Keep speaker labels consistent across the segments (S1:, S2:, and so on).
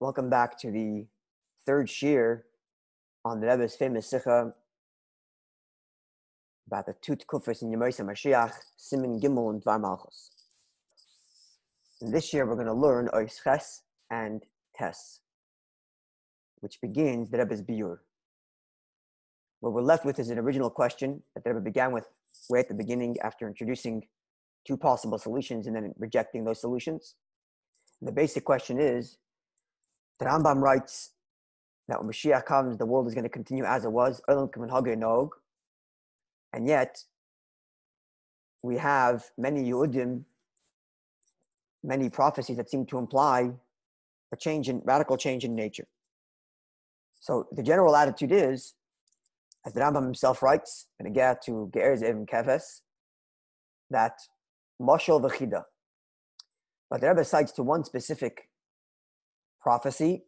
S1: Welcome back to the third shiur on the Rebbe's famous Sicha about the two Kufas in Yemais Mashiach, Simin Gimel and Dvar Malchus. And this year we're going to learn Ois Ches and Tes, which begins the Rebbe's Biur. What we're left with is an original question that the Rebbe began with way at the beginning after introducing two possible solutions and then rejecting those solutions. And the basic question is the Rambam writes that when Mashiach comes, the world is going to continue as it was, and yet we have many Yehudim, many prophecies that seem to imply a change in radical change in nature. So the general attitude is, as the Rambam himself writes, and again to Ge'er Zev Kefes, that Mashal V'chida. But the Rebbe cites to one specific prophecy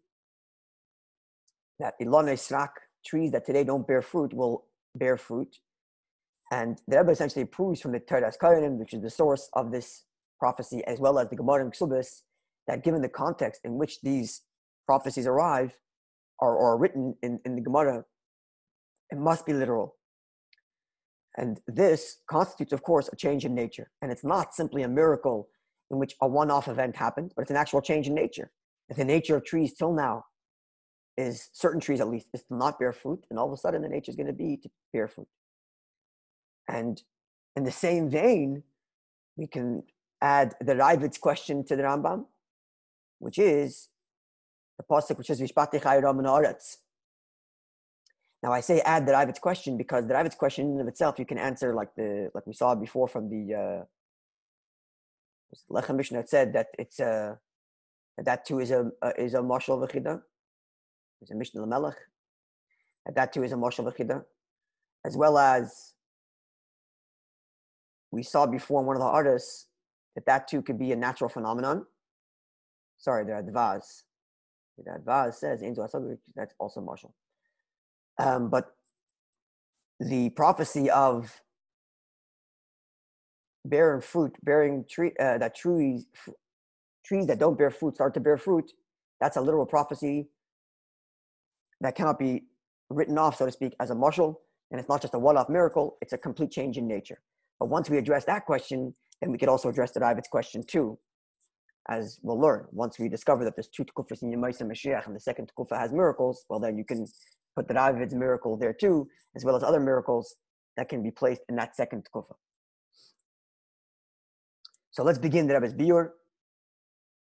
S1: that Ilon Esrak, trees that today don't bear fruit, will bear fruit. And the Rebbe essentially proves from the Toras Kohanim, which is the source of this prophecy, as well as the Gemara and Ksubis, that given the context in which these prophecies arrive or, or are written in, in the Gemara, it must be literal. And this constitutes, of course, a change in nature. And it's not simply a miracle in which a one off event happened, but it's an actual change in nature the nature of trees till now is certain trees at least is to not bear fruit, and all of a sudden the nature is going to be to bear fruit. And in the same vein, we can add the Ravid's question to the Rambam, which is the pasuk which says Vishpati Aretz. Now I say add the Ravid's question because the Ravid's question in of itself you can answer like the like we saw before from the uh, Lechem Mishnah said that it's a uh, that too is a, a is a mashal v'chida. Is a Mishnah Lamelech. That too is a mashal v'chida, as well as we saw before in one of the artists that that too could be a natural phenomenon. Sorry, the Advaz. The Advaz says that's also mashal. Um, but the prophecy of bearing fruit, bearing tree, uh, that trees, trees that don't bear fruit start to bear fruit, that's a literal prophecy that cannot be written off, so to speak, as a mashal. And it's not just a one off miracle, it's a complete change in nature. But once we address that question, then we could also address the Ravid's question too, as we'll learn. Once we discover that there's two Tukufas in Yemaisa Mashiach and the second Tukufa has miracles, well, then you can put the Ravid's miracle there too, as well as other miracles that can be placed in that second Tukufa. So let's begin the Rebbe's Biur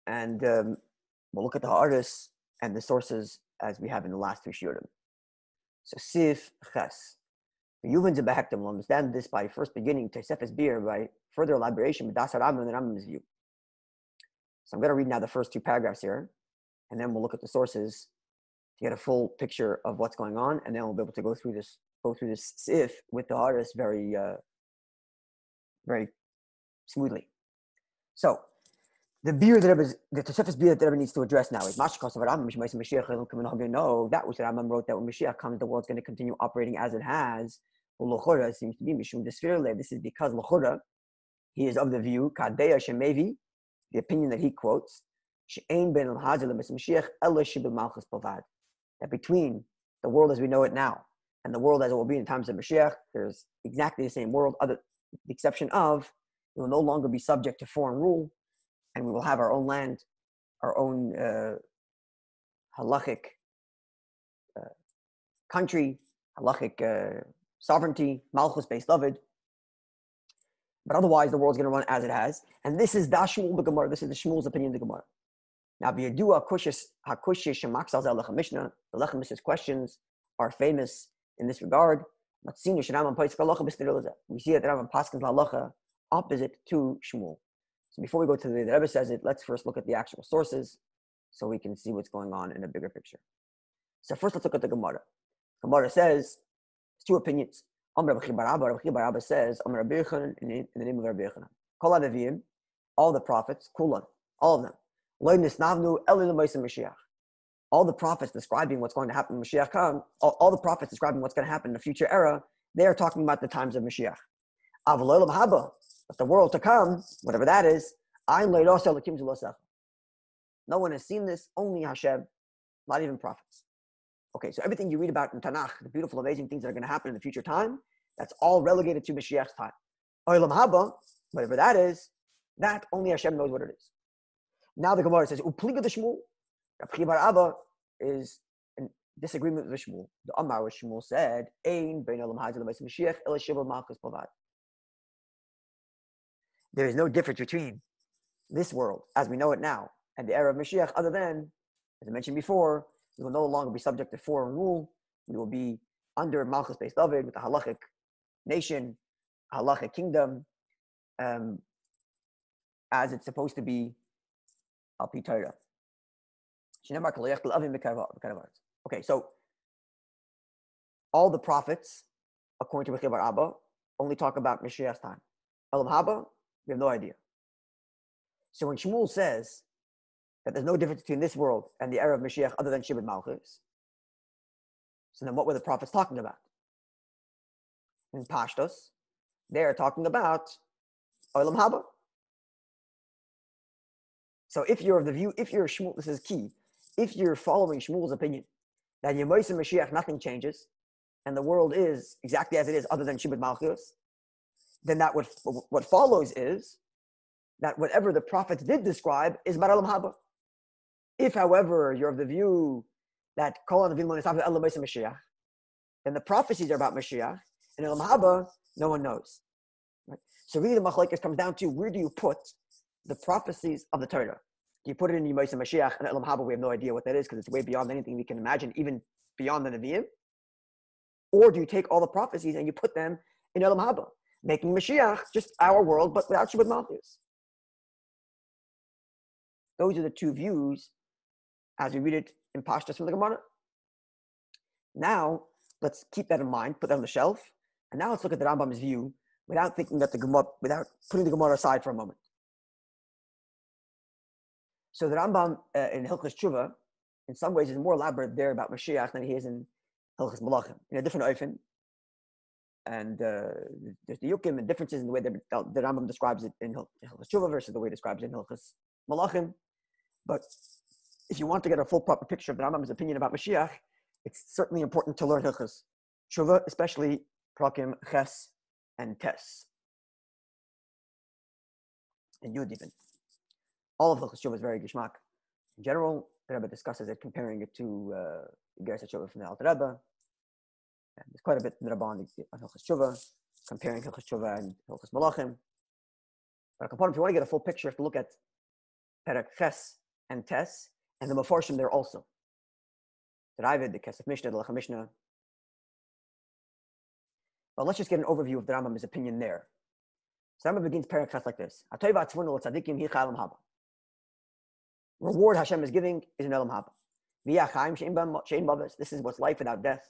S1: and um, we'll look at the artists and the sources as we have in the last two shiurim. So Sif Ches. Yuvin Zebehektim will understand this by first beginning to Sefes Bir by further elaboration with Dasar Rambam and Rambam's view. So I'm going to read now the first two paragraphs here, and then we'll look at the sources to get a full picture of what's going on, and then we'll be able to go through this go through this Sif with the artist very uh, very smoothly. So the beer that was the Tosefes beer that the Rebbe needs to address now is of Rambam Mishmais Mashiach No, oh, that was Rambam wrote that when Mashiach comes, the world's going to continue operating as it has. Well, Lochora seems to be Mishum Desfirle. This is because Lochora, he is of the view Kadeya Shemevi, the opinion that he quotes, She'ain ben al Hazil Mashiach Ella Shibul Malchus Pavad. That between the world as we know it now and the world as it will be in times of Mashiach, there's exactly the same world, other the exception of it will no longer be subject to foreign rule and we will have our own land, our own uh, halachic uh, country, halachic uh, sovereignty, malchus Beis David. But otherwise, the world's going to run as it has. And this is Dashmul the Gemara. This is the Shmuel's opinion of the Gemara. Now, Biyadua Kushish Hakushish Shemaksal Lechem Mishnah. The Lechem Mishnah's questions are famous in this regard. We see that Rambam Paskins Halacha opposite to Shmuel. So before we go to the, the Rebbe says it, let's first look at the actual sources so we can see what's going on in a bigger picture. So first let's look at the Gemara. Gemara says, two opinions. Amr Rabbi Barabba says, Amr Rabbi in the name of Rabbi Yochanan. Kol Adavim, all the prophets, Kulan, all of them. All the prophets describing what's going to happen when Mashiach comes, all, all, the prophets describing what's going to happen in the future era, they are talking about the times of Mashiach. But the world to come, whatever that is, I'm Alakimza. no one has seen this, only Hashem. not even prophets. Okay, so everything you read about in Tanakh, the beautiful, amazing things that are going to happen in the future time, that's all relegated to Mashiach's time. Olam Haba, whatever that is, that only Hashem knows what it is. Now the Gemara says, Upliga the Shmuel. Rabbi Abba is in disagreement with Shmuel. The Amar Shmuel said, Ein bein Olam Hazil Mashiach el Malchus Pavad. There is no difference between this world, as we know it now, and the era of Mashiach, other than, as I mentioned before, we will no longer be subject to foreign rule. We will be under Malchus Beis David with a halachic nation, halachic kingdom, um, as it's supposed to be al Torah. Okay, so all the prophets, according to Rechibar Abba, only talk about Mashiach's time. Elam Haba, we have no idea. So when Shmuel says that there's no difference between this world and the era of Mashiach other than Shibud Malchus, so then what were the prophets talking about? In Pashtos, they are talking about Olam Haba. So if you're of the view, if you're Shmuel, this is key. If you're following Shmuel's opinion that Yemois and Mashiach nothing changes, and the world is exactly as it is, other than Shibud Malchus, then that what what follows is that whatever the prophets did describe is Baralam Haba. If, however, you're of the view that then the prophecies are about Mashiach, and Elam Haba, no one knows. Right? So really the Machlekes comes down to where do you put the prophecies of the Torah? Do you put it in Yemais Mashiach and Elam Haba? We have no idea what that is because it's way beyond anything we can imagine, even beyond the Nevi'im. Or do you take all the prophecies and you put them in Elam Haba, making Mashiach just our world, but without Shabbat Malchus? Those are the two views as we read it in Pashtas from the Gemara. Now, let's keep that in mind, put that on the shelf, and now let's look at the Rambam's view without thinking that the Gemara, without putting the Gemara aside for a moment. So the Rambam uh, in Hilchas Tshuva, in some ways, is more elaborate there about Mashiach than he is in Hilchas Malachim, in a different oifen. And uh, there's the yukim and differences in the way that the Rambam describes it in Hilchas Tshuva versus the way he describes it in Hilchas Malachim. But if you want to get a full proper picture of the Rambam's opinion about Mashiach, it's certainly important to learn Hilchas Tshuva, especially Prakim, Ches, and Tes. And Yud even. All of Hilchas Tshuva is very Gishmak. In general, the Rebbe discusses it, comparing it to uh, Gersa Tshuva from the Alter Rebbe. There's quite a bit in the Rebbe on Hilchas Tshuva, comparing Hilchas Tshuva and Hilchas Malachim. But if you want to get a full picture, you have to look at Perek Ches and Tes, and the Mefarshim there also. The Ravid, the Kesef Mishnah, the Lechem Mishnah. But let's just get an overview of the Rambam's opinion there. So Rambam begins paragraphs like this. Reward Hashem is giving is an Elam Haba. This is what's life without death.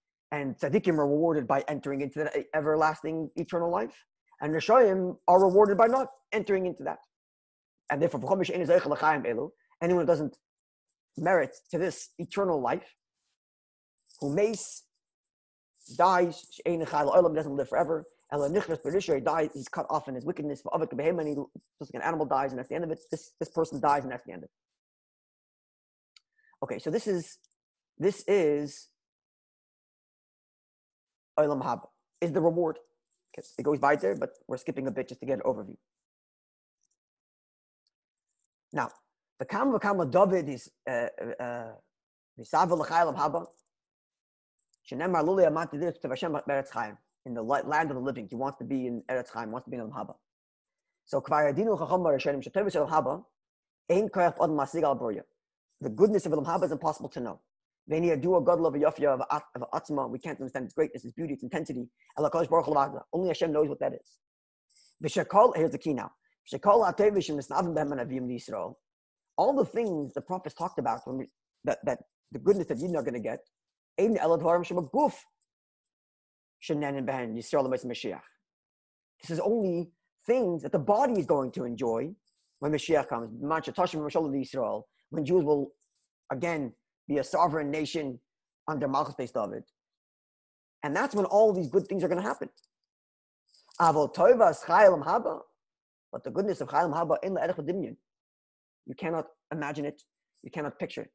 S1: and tzaddikim are rewarded by entering into that uh, everlasting eternal life, and Rishayim are rewarded by not entering into that. And therefore, anyone who doesn't merit to this eternal life, who mace dies, doesn't live forever. Dies, he's cut off in his wickedness. Just like an animal dies, and that's the end of it. This, this person dies, and that's the end of it. Okay, so this is this is Olam Haba, is the reward. It goes by there, but we're skipping a bit just to get an overview. Now, the Kama Kama David is uh, uh, uh, Misav L'chayim Haba. Shenemar Luli Amat Didir to Hashem Eretz Chaim in the land of the living. He wants to be in Eretz Chaim. Wants to be in Elam Haba. So Kvar Adinu Chacham Bar Hashem Shetevis Elam Haba. Ein Koyach Od Masig Al Borya. The goodness of Elam Haba is impossible to know. We can't understand its greatness, its beauty, its intensity. Only Hashem knows what that is. Here's the key now. All the things the prophets talked about when we, that, that the goodness that you're not going to get. This is only things that the body is going to enjoy when Mashiach comes. When Jews will again be a sovereign nation under Malchus David. And that's when all these good things are going to happen. But the goodness of Chaylam Haba in the You cannot imagine it. You cannot picture it.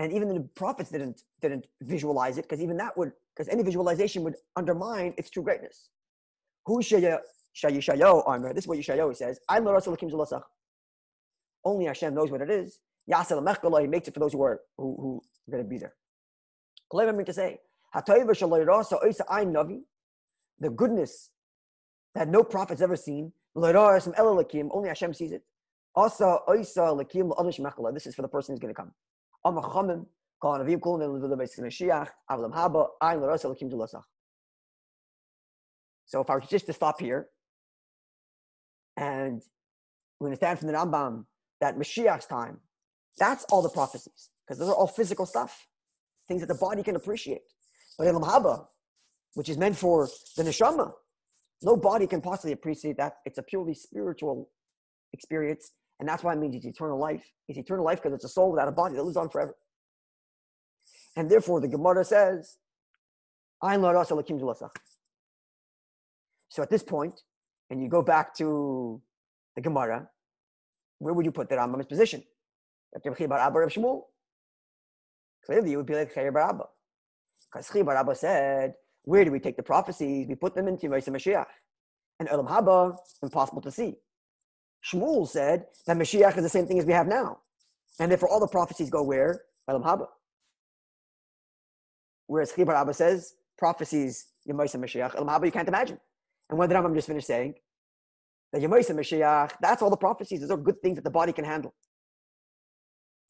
S1: And even the prophets didn't didn't visualize it because even that would because any visualization would undermine its true greatness. Shayishayo Amr? This is what Yeshayahu says. Lakim Only Hashem knows what it is. Yasel he makes it for those who are who, who are going to be there. I mean to say, the goodness that no prophet's ever seen, only Hashem sees it. Also, this is for the person who's going to come. So if I were just to stop here, and we understand from the Rambam that Mashiach's time, that's all the prophecies, because those are all physical stuff, things that the body can appreciate. But Elam Haba, which is meant for the neshama, no body can possibly appreciate that. It's a purely spiritual experience, and that's why it means it's eternal life. It's eternal life because it's a soul without a body that lives on forever. And therefore, the Gemara says, So at this point, and you go back to the Gemara, where would you put the Rambam's position? Clearly, it would be like Chayyar Barabba. Because Chayyar Barabba said, where do we take the prophecies? We put them into Yisrael Mashiach. And Elam Haba, impossible to see. Shmuel said that Mashiach is the same thing as we have now. And therefore, all the prophecies go where? Elam Haba. Whereas Chayyar Barabba says, prophecies, Yemaisa Mashiach, Elam Haba, you can't imagine. And what did Rambam just finish saying? That Yemaisa Mashiach, that's all the prophecies. Those are good things that the body can handle.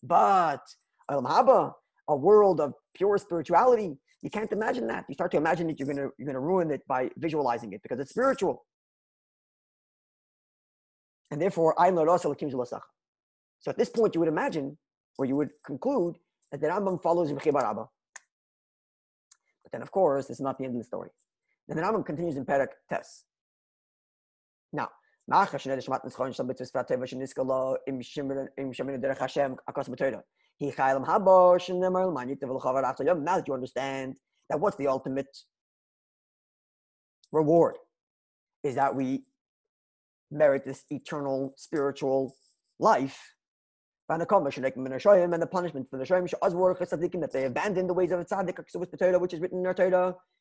S1: But Elam Haba, a world of pure spirituality, you can't imagine that. You start to imagine it, you're gonna you're gonna ruin it by visualizing it because it's spiritual. And therefore, I'm also So at this point, you would imagine, or you would conclude, that the Rambam follows Abba. But then, of course, this is not the end of the story. Then the Rambam continues in Perak Tes. Now, now that you understand that what's the ultimate reward is that we merit this eternal spiritual life. And the punishment for the Shoyim that they abandoned the ways of a tzaddik, which is written in our Torah.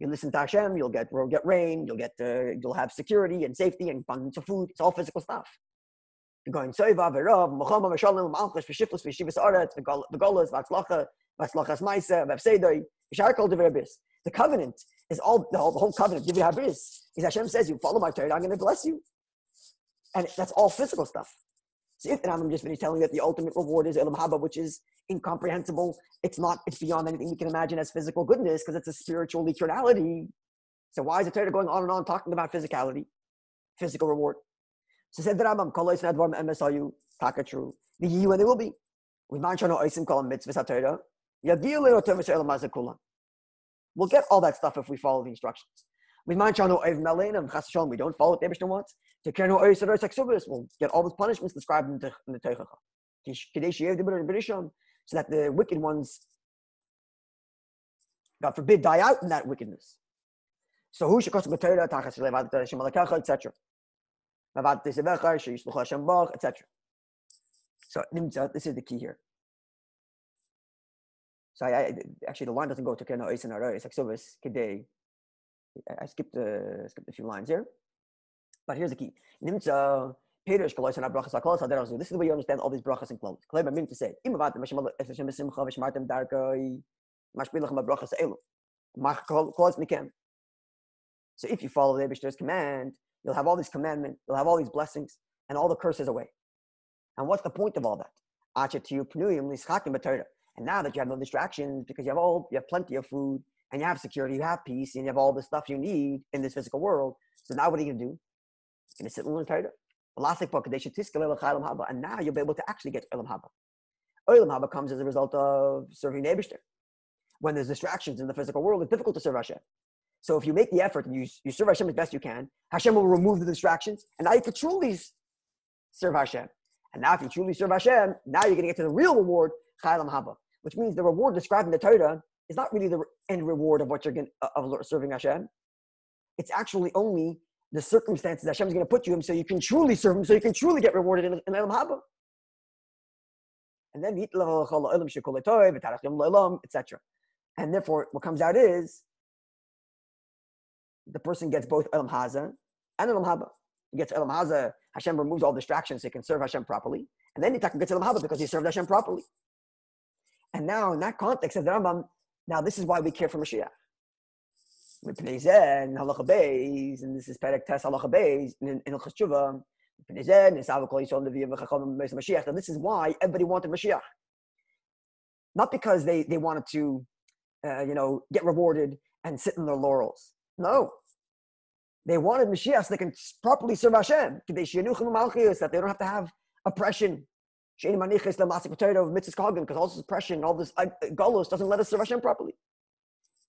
S1: you listen to Hashem, you'll get you'll get rain, you'll get uh, you'll have security and safety and abundance of food. It's all physical stuff. You're. The covenant is all the whole, the whole covenant. Is Hashem says, You follow my Torah, I'm going to bless you. And that's all physical stuff. So if I'm just finished telling you that the ultimate reward is Elam Haba, which is incomprehensible. It's not, it's beyond anything we can imagine as physical goodness because it's a spiritual eternality. So why is the Torah going on and on talking about physicality, physical reward? So said the Rambam, Kolais Nadvar MSIU, Taka true. The you and they will be. We mention no Isim Kol Mitzvah Torah. We'll get all that stuff if we follow the instructions. We mention no Ev Melenam, Chas we don't follow what the Ebishter wants. To care no Oisar we'll get all those punishments described in the, in the Torah so that the wicked ones, God forbid, die out in that wickedness. So who should etc. etc. So this is the key here. So I, I, actually the line doesn't go to Keno Eisen or It's like service Kidei. I skipped uh, skipped a few lines here. But here's the key. Nimtza This is the way you understand all these brachas and clothes. Mean to say, so if you follow the Abishter's command, you'll have all these commandments, you'll have all these blessings, and all the curses away. And what's the point of all that? And now that you have no distractions, because you have all you have plenty of food and you have security, you have peace, and you have all the stuff you need in this physical world. So now what are you gonna do? You're gonna sit and learn Torah. And now you'll be able to actually get Olam Haba. Olam Haba comes as a result of serving Nebishter. When there's distractions in the physical world, it's difficult to serve Hashem. So if you make the effort and you, you serve Hashem as best you can, Hashem will remove the distractions, and now you can truly serve Hashem. And now if you truly serve Hashem, now you're going to get to the real reward, Chaylam Haba, which means the reward described in the Torah is not really the end reward of what you're going uh, of serving Hashem. It's actually only the circumstances Hashem is going to put you in so you can truly serve Him, so you can truly get rewarded in, in Elam Haba. And then etc. And therefore, what comes out is the person gets both Elam Haza and Elam Haba. He gets Elam Haza, Hashem removes all distractions so he can serve Hashem properly. And then he gets Elam Haba because he served Hashem properly. And now, in that context, of the Rambam, now this is why we care for Mashiach. And halacha beis, and this is Perek Tes halacha beis in Ilchas Tshuva. And this is why everybody wanted Mashiach. Not because they, they wanted to, uh, you know, get rewarded and sit in their laurels. No. They wanted Mashiach so they can properly serve Hashem. That they don't have to have oppression. Because all this oppression, all this uh, galus doesn't let us serve Hashem properly.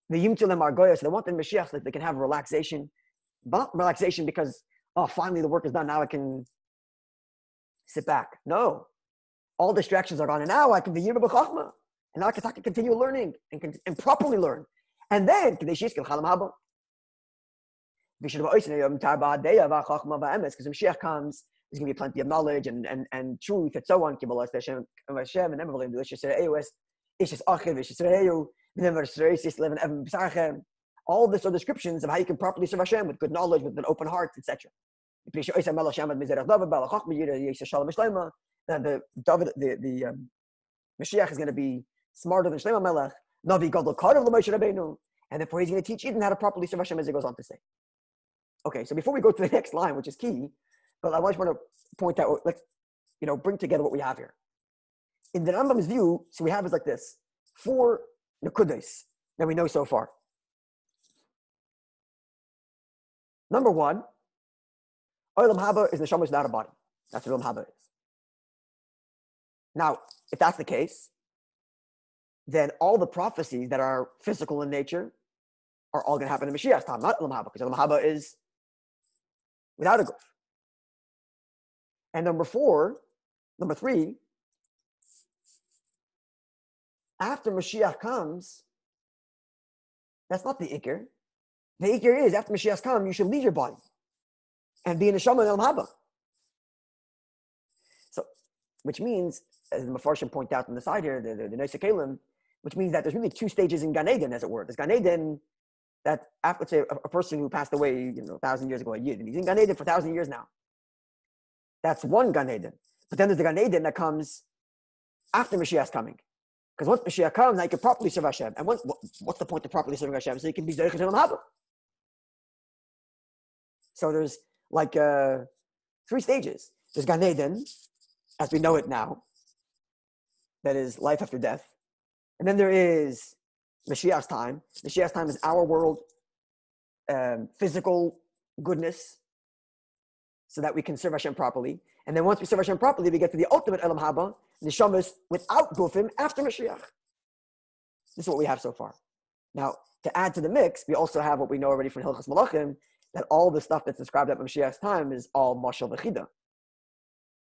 S1: The Yimtulim Argoya, so they want the Mashiach so that they can have relaxation. But relaxation because, oh, finally the work is done. Now I can sit back. No. All distractions are gone. And now I can be Yirba B'chachma. And now I can, I can continue learning and, and properly learn. And then, because because Mashiach comes, there's going to be plenty of knowledge and, and, and truth and so on. Kibala sham and embol and the lish is akhivis liven ev all this are descriptions of how you can properly serve Hashem with good knowledge, with an open heart, etc. The, the, David, the, the um, Mashiach is going to be smarter than Shlomo Melech. Navi Gadol Karev L'Moshe Rabbeinu. And therefore he's going to teach Eden how to properly serve Hashem as he goes on to say. Okay, so before we go to the next line, which is key, but I just want to point out, let's, you know, bring together what we have here. In the Rambam's view, so we have is like this, four nakudas that we know so far. Number one, Olam Haba is the Neshama without a body. That's what Olam Haba is. Now, if that's the case, then all the prophecies that are physical in nature are all going to happen in Mashiach's time, not Olam Haba, because Olam Haba is without a guf. And number four, number three, after Mashiach comes, that's not the ikr. The ikr is after Mashiach comes, you should leave your body and be in the Shama Elam Haba. So, which means, as the Mefarshim point out on the side here, the, the, the Kalim, which means that there's really two stages in Gan Eden, as it were. There's Gan Eden that after say a, a, person who passed away, you know, a thousand years ago, a year, and he's in Gan Eden for a thousand years now. That's one Gan Eden. But then there's the Gan Eden that comes after Mashiach's coming. Because once Mashiach comes, you can properly serve Hashem. And what, what's the point of properly serving Hashem? So you can be Zeich Hashem Haba. So there's like uh, three stages. There's Gan Eden, as we know it now, that is life after death. And then there is Mashiach's time. Mashiach's time is our world, um, physical goodness, so that we can serve Hashem properly. And then once we serve Hashem properly, we get to the ultimate Elam Haba, Neshamas, without Gufim, after Mashiach. This is what we have so far. Now, to add to the mix, we also have what we know already from Hilchas Malachim, that all the stuff that's described at Mashiach's time is all Mashal V'chida.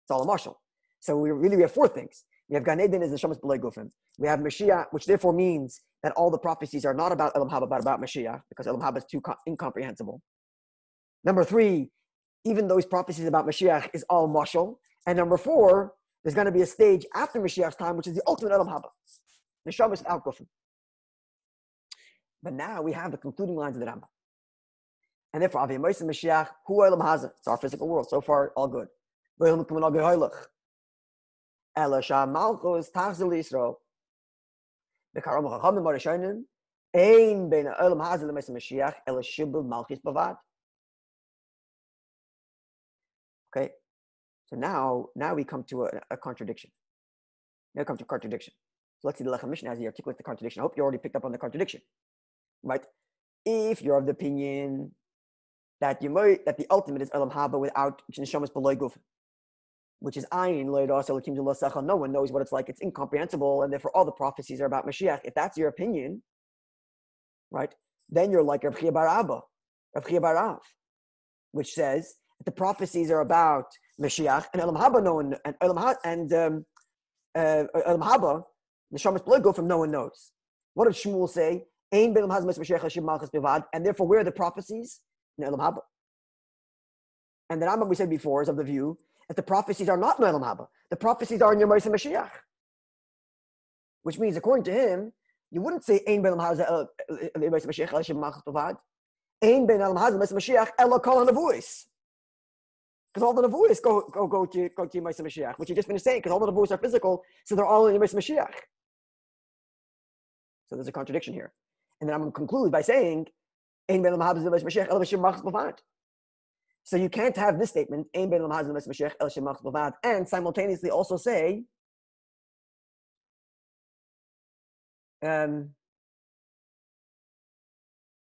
S1: It's all a Mashal. So we really we have four things. We have Gan Eden is the Shamas B'lei Gufim. We have Mashiach, which therefore means that all the prophecies are not about Elam Haba, but about Mashiach, because Elam Haba is too incomprehensible. Number three, even those prophecies about Mashiach is all mashal. And number four, there's going to be a stage after Mashiach's time, which is the ultimate Elam Haba. Neshama is without Gufim. But now we have the concluding lines of the Rambam. And therefore, Avi Moshe Mashiach, Hu Elam Haza. It's our physical world. So far, all good. Al sham malchus. Ein Mashiach. Okay, so now now we come to a, a contradiction. Now we come to a contradiction. So let's see the Lechem Mishnah as he articulates the contradiction. I hope you already picked up on the contradiction, right? If you're of the opinion that you might that the ultimate is Elam Haba without Neshamas Beloy Guf, which is Ayin Loidos No one knows what it's like. It's incomprehensible, and therefore all the prophecies are about Mashiach. If that's your opinion, right, then you're like Rav Chia Bar Abba, Rav Chia Barav, which says the prophecies are about Mashiach and Elam Haba. No one and Elam Haba and um, uh, Elam Haba, Neshamas Beloy Guf, no one knows. What did Shmuel say? And therefore, where are the prophecies? In Elam Haba. And the Rambam we said before is of the view that the prophecies are not in Elam Haba. The prophecies are in Yom Mashiach. Which means, according to him, you wouldn't say Ein Ben Elam Mashiach El Shem Malchus Bavad. Ein Ben Elam Haza Mashiach El Kol HaNavuis. Because all the Navuis go, go, go to, go to Yemais Mashiach, which you just finished saying, because all the Navuis are physical, so they're all in Yemais Mashiach. So there's a contradiction here. And then I'm going to conclude by saying, so you can't have this statement, Ein ben Mashiach El Shemach and simultaneously also say, um,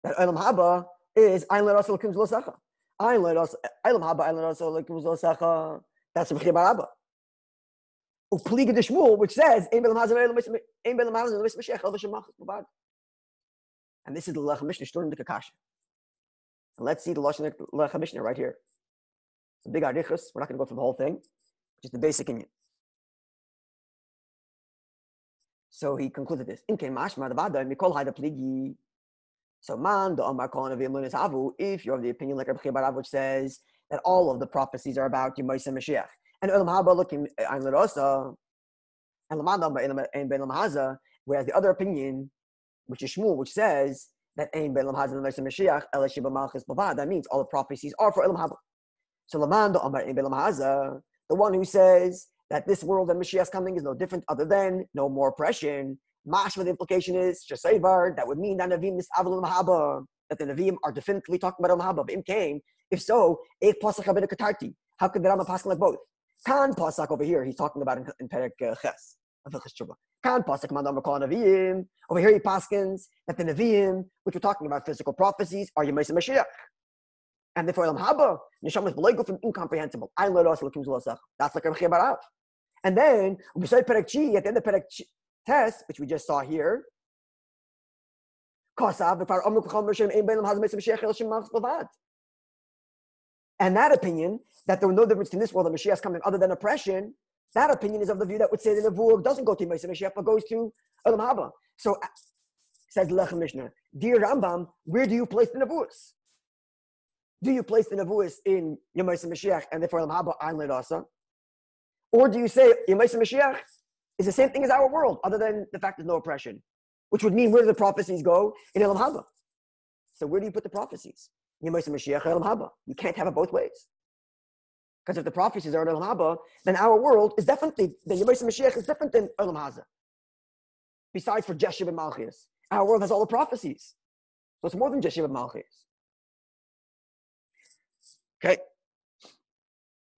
S1: that Eilam Haba is Ein Lerasel Kim Zlosacha. Ein Lerasel, Eilam Haba, Ein Lerasel Kim Zlosacha. That's Rebbe Barabba. Upliga de Shmuel, which says, Ein Belam Hazan Ein Belam Hazan Mashiach El V'Shem Machas Bavad. And this is the Lechem Mishnah, Shturim de Kakasha. And let's see the Lashon Lechem Mishnah right here. It's a big arichus. We're not going to go through the whole thing, just the basic in it. So he concluded this. In mashma the vada mikol haida pligi. So man the nevi'im avu. If you're of the opinion like Rabbi Barav, which says that all of the prophecies are about Yemais and Mashiach, and ulam haba looking eh, ein lerosa, and lamada ein ben lamhaza. Whereas the other opinion which is Shmuel, which says that Ein Be'elam Hazan Mashiach Ela Shiba Malchus Bavad. That means all the prophecies are for Elam Haba. So Laman Amar Ein Be'elam Haza, the one who says that this world and Mashiach's coming is no different other than no more oppression. Mashma, the implication is Shasayvar, that would mean that Navim is Avil Haba, that the Navim are definitely talking about Elam Haba. Im came, if so, Eich Pasach Katarti. How could the Rama pass like both? Kan Pasach over here, he's talking about in, in Perek uh, Ches. Kan pasuk mandam Nevi'im. Over here he paskins that the Nevi'im, which we're talking about physical prophecies, are Yemais Mashiach. And therefore Elam Haba, Nisham is below from incomprehensible. I learned also Lakim Zulosach. That's like Rabbi Barav. And then we say Perek Chi at the end of Perek test, which we just saw here. And that opinion, that there was no difference in this world, the Mashiach coming other than oppression, that opinion is of the view that would say that the Nevuah doesn't go to Mesa Mashiach, but goes to Elam Haba. So, uh, says Lechem Mishnah, dear Rambam, where do you place the Nevuahs? Do you place the Nevuahs in Yemais Mashiach and therefore Elam Haba on Ledasa? Or do you say Yemais Mashiach is the same thing as our world, other than the fact there's no oppression? Which would mean where do the prophecies go? In Elam Haba. So where do you put the prophecies? Elam. You can't have it both ways. Because if the prophecies are in Olam Haba, then our world is definitely, the Yemais Mashiach is different than Olam Haza. Besides for Jeshib and Malchias. Our world has all the prophecies. So it's more than Jeshib and Malchias. Okay.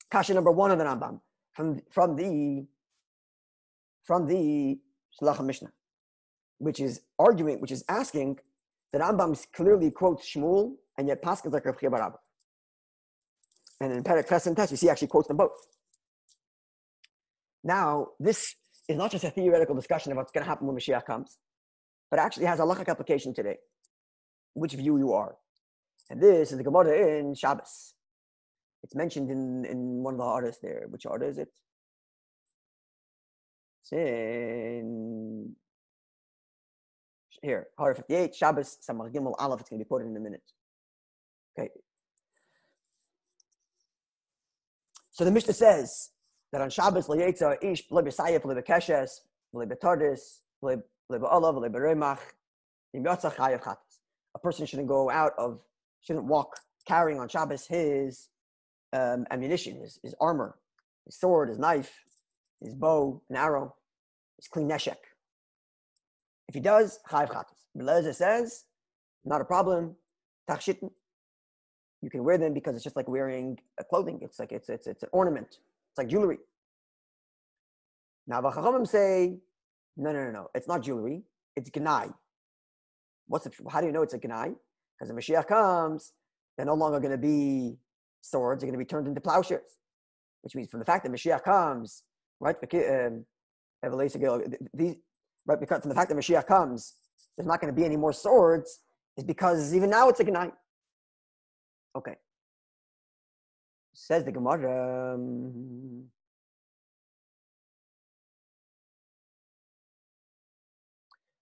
S1: Kasha number one of the Rambam. From, from the from the Shalach Mishnah, which is arguing, which is asking, the Rambam clearly quotes Shmuel, and yet Paschal like Rav. And in Perek and Test, you see actually quotes them both. Now, this is not just a theoretical discussion of what's going to happen when Mashiach comes, but actually has a halachic application today, which view you are. And this is the Gemara in Shabbos. It's mentioned in, in one of the artists there. Which artist is it? In here, Hara 58, Shabbos, Samach Gimel Aleph. It's going to be quoted in a minute. Okay, So the Mishnah says that on Shabbos, Layetza, Ish, Lebesayef, Lebekeshes, Lebetardis, Lebeolav, Leberemach, a person shouldn't go out of, shouldn't walk carrying on Shabbos his um, ammunition, his, his armor, his sword, his knife, his bow, an arrow, his clean neshek. If he does, chayv chatas. Belezer says, not a problem. Tachshitten, you can wear them because it's just like wearing clothing. It's like it's it's it's an ornament. It's like jewelry. Now Chachamim say, no, no, no, no. It's not jewelry. It's gnai. What's the, how do you know it's a gnai? Because the Mashiach comes, they're no longer going to be swords. They're going to be turned into plowshares, which means from the fact that Mashiach comes, right? Um, these, right? Because from the fact that Mashiach comes, there's not going to be any more swords. Is because even now it's a gnai. Okay. Says the Gemara. Um,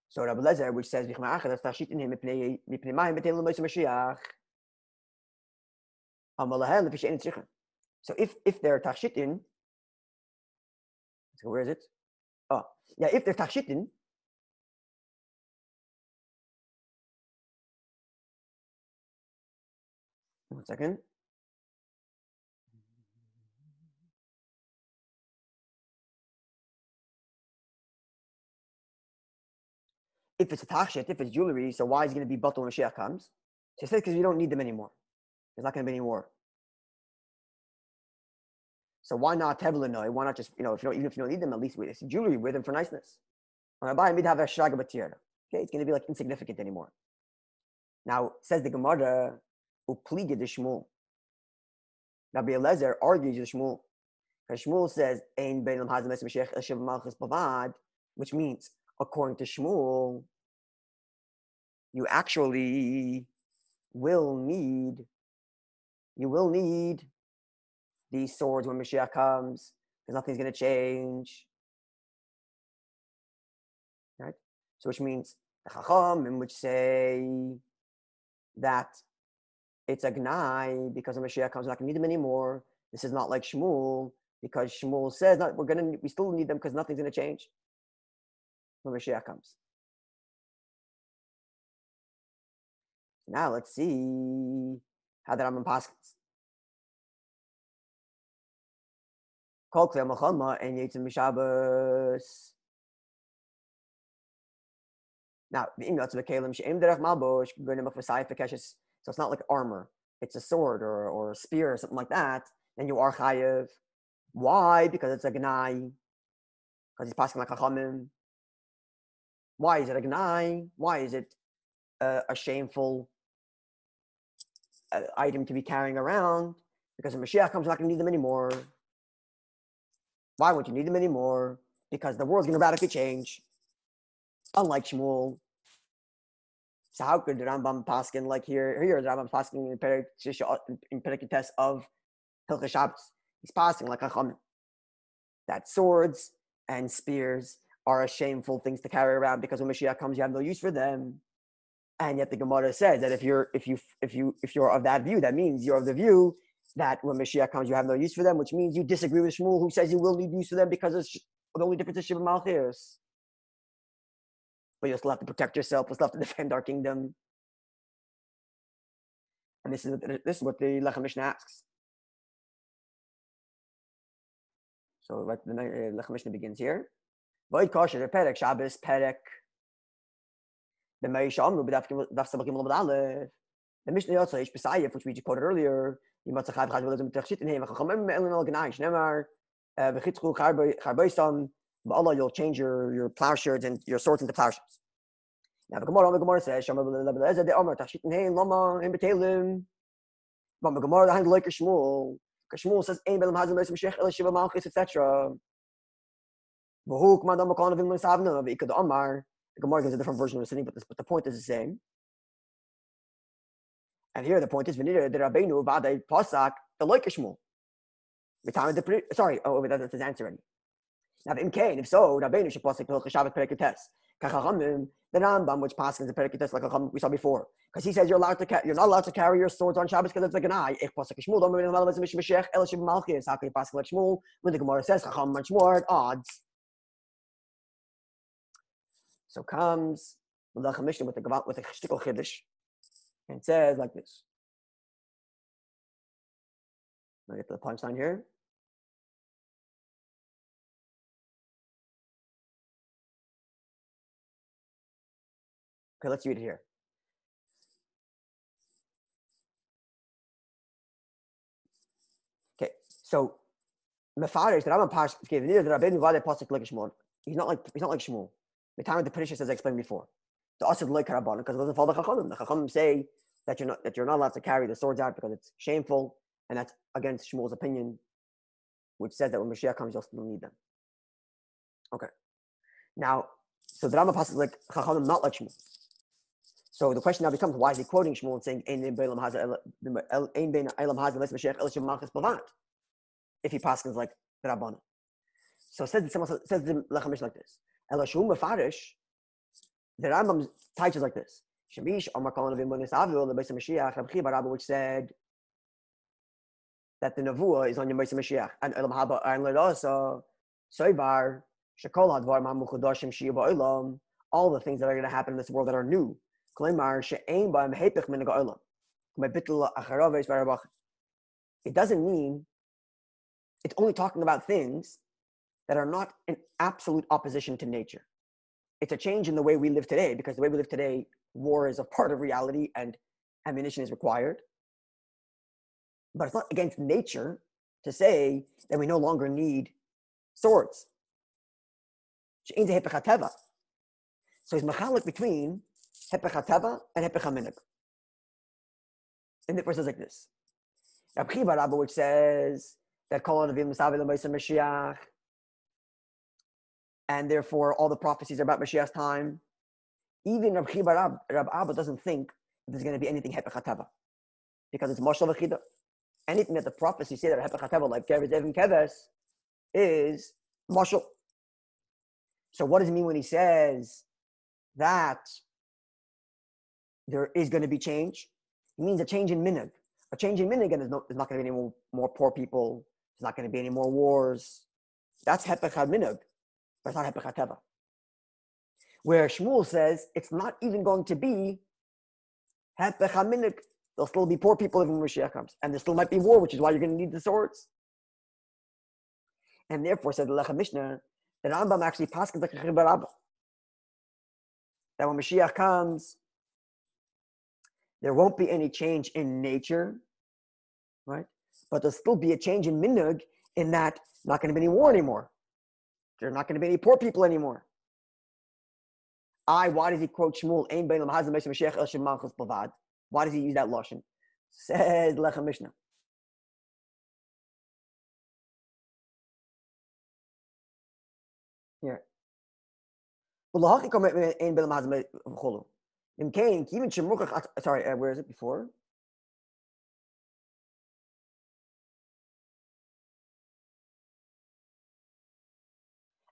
S1: so Rabbi Lezer, which says, So if if they're tachshitin, so where is it? Oh, yeah, if they're tachshitin, one second. if it's a tachshit, if it's jewelry, so why is it going to be bottle when Mashiach comes? So he said because you don't need them anymore. There's not going to be any more. So why not tevelinoi? Why not just you know if you don't even if you don't need them at least with it's jewelry wear them for niceness. Okay, it's going to be like insignificant anymore. Now says the Gemara, upliga de Shmuel. Rabbi Eliezer argues with Shmuel. Because Shmuel says, Ein bavad, which means according to Shmuel, you actually will need, you will need these swords when Mashiach comes, because nothing's going to change. Right? So, which means the which say that it's a gnai because when Mashiach comes, we're not going to need them anymore. This is not like Shmuel because Shmuel says not, we're going to, we still need them because nothing's going to change when Mashiach comes. Now let's see how the Rambam paskins. Kol klei machama and yitzim mishabas. Now the imyatz v'kelim she'im derech malbosh g'nim v'sayif v'keshes. So it's not like armor; it's a sword or or a spear or something like that. And you are chayiv. Why? Because it's a gnai. Because he's passing like a chachamim. Why is it a gnai? Why is it a, a shameful uh, item to be carrying around? Because when Mashiach comes, you're not going to need them anymore. Why won't you need them anymore? Because the world's going to radically change. Unlike Shmuel. So how could the Rambam Paskin, like here, here the Rambam Paskin in Perikites uh, of Hilchah Shabbos, he's passing like a chum. That swords and spears are a shameful things to carry around because when Mashiach comes, you have no use for them. And yet the Gemara says that if you're if you if you if you're of that view, that means you're of the view that when Mashiach comes, you have no use for them, which means you disagree with Shmuel, who says you will need use for them because it's the only difference is Shiva Malchus. But you still have to protect yourself. You still have to defend our kingdom. And this is this is what the Lechem Mishnah asks. So like the uh, Lechem Mishnah begins here. Void kosher perek Shabbos perek. The Mishnah Yotza ish which we just quoted earlier. Yimat zachav chad v'lezim t'chshit in him. V'chachamim me'elin al gnai. Shnemar v'chitzchu charboisam. Ba'Allah, you'll change your, your plowshares and your swords into plowshares. Now the Gemara, says, Shama de lama in betelim. The Gemara, gives a different version of the sitting, but the point is the same. And here the point is, Venira the Rabbeinu Vadai Pasak the Loikishmul. The the sorry, oh, that's his answer already. Now, if Kane, if so, Rabbeinu should pass Hilchah Shabbat Periketes. Kachachamim, the Rambam, which passes the Periketes like a we saw before, because he says you're allowed to ca- you're not allowed to carry your swords on Shabbos because it's like an eye. Ich pasuk Shmuel, don't mean Malachis Mishmeshech El Shib Malchis. How can you pass like Shmuel when the Gemara says Chacham much more at odds? So comes Melech Mishnah with a with a shtickle chiddush, and says like this. I get to the punchline here. Okay, let's read it here. Okay, so Mefarish, the a Pash, he's not like he's not like Shmuel. The time of the Perisha, as I explained before the Asad like Rabbanon because it doesn't follow the Chachamim. The Chachamim say that you're not that you're not allowed to carry the swords out because it's shameful, and that's against Shmuel's opinion, which says that when Mashiach comes, you'll still need them. Okay, now so the Rambam Pasch is like Chachamim, not like Shmuel. So the question now becomes, why is he quoting Shmuel and saying, Ein bein elam haza les Mashiach el malchus bavad? If he passes like the Rabbanon. So says the says the Lechamish like this. El Shum Mefarish, the Rambam teaches like this. Shemish Avil, the Beis Mashiach, Rabbi which said that the Nevuah is on your Beis Mashiach. And Elam Haba Ledosa, Soivar, Shekol Hadvar Ba'ilam, all the things that are going to happen in this world that are new. It doesn't mean it's only talking about things that are not in absolute opposition to nature. It's a change in the way we live today because the way we live today, war is a part of reality and ammunition is required. But it's not against nature to say that we no longer need swords. So he's mechalik between Hepech HaTeva and Hepech HaMinig. And the verse is like this. Rabbi Rabba, which says that Kol Anavim Musavi L'Maisa Mashiach, and therefore all the prophecies are about Mashiach's time. Even Rabbi Chiba Rabba, Rabbi Abba doesn't think there's going to be anything Hepech HaTeva. Because it's Mashal V'chida. Anything that the prophecies say that Hepech HaTeva, like Keves Evin Keves, is Mashal. So what does he mean when he says that there is going to be change. It means a change in minig. A change in minig, and there's, no, there's not going to be any more, more poor people. There's not going to be any more wars. That's hepech minig, it's not hepech teva. Where Shmuel says it's not even going to be hepech minig. There'll still be poor people even when Mashiach comes, and there still might be war, which is why you're going to need the swords. And therefore, said the Lechem Mishnah, that Rambam actually passes like a That when Mashiach comes, there won't be any change in nature, right? But there'll still be a change in minug in that not going to be any war anymore. There's not going to be any poor people anymore. I, why does he quote Shmuel? Why does he use that lashon? Says Lechem Mishnah. Here. Shemukach, sorry, uh, where is it before?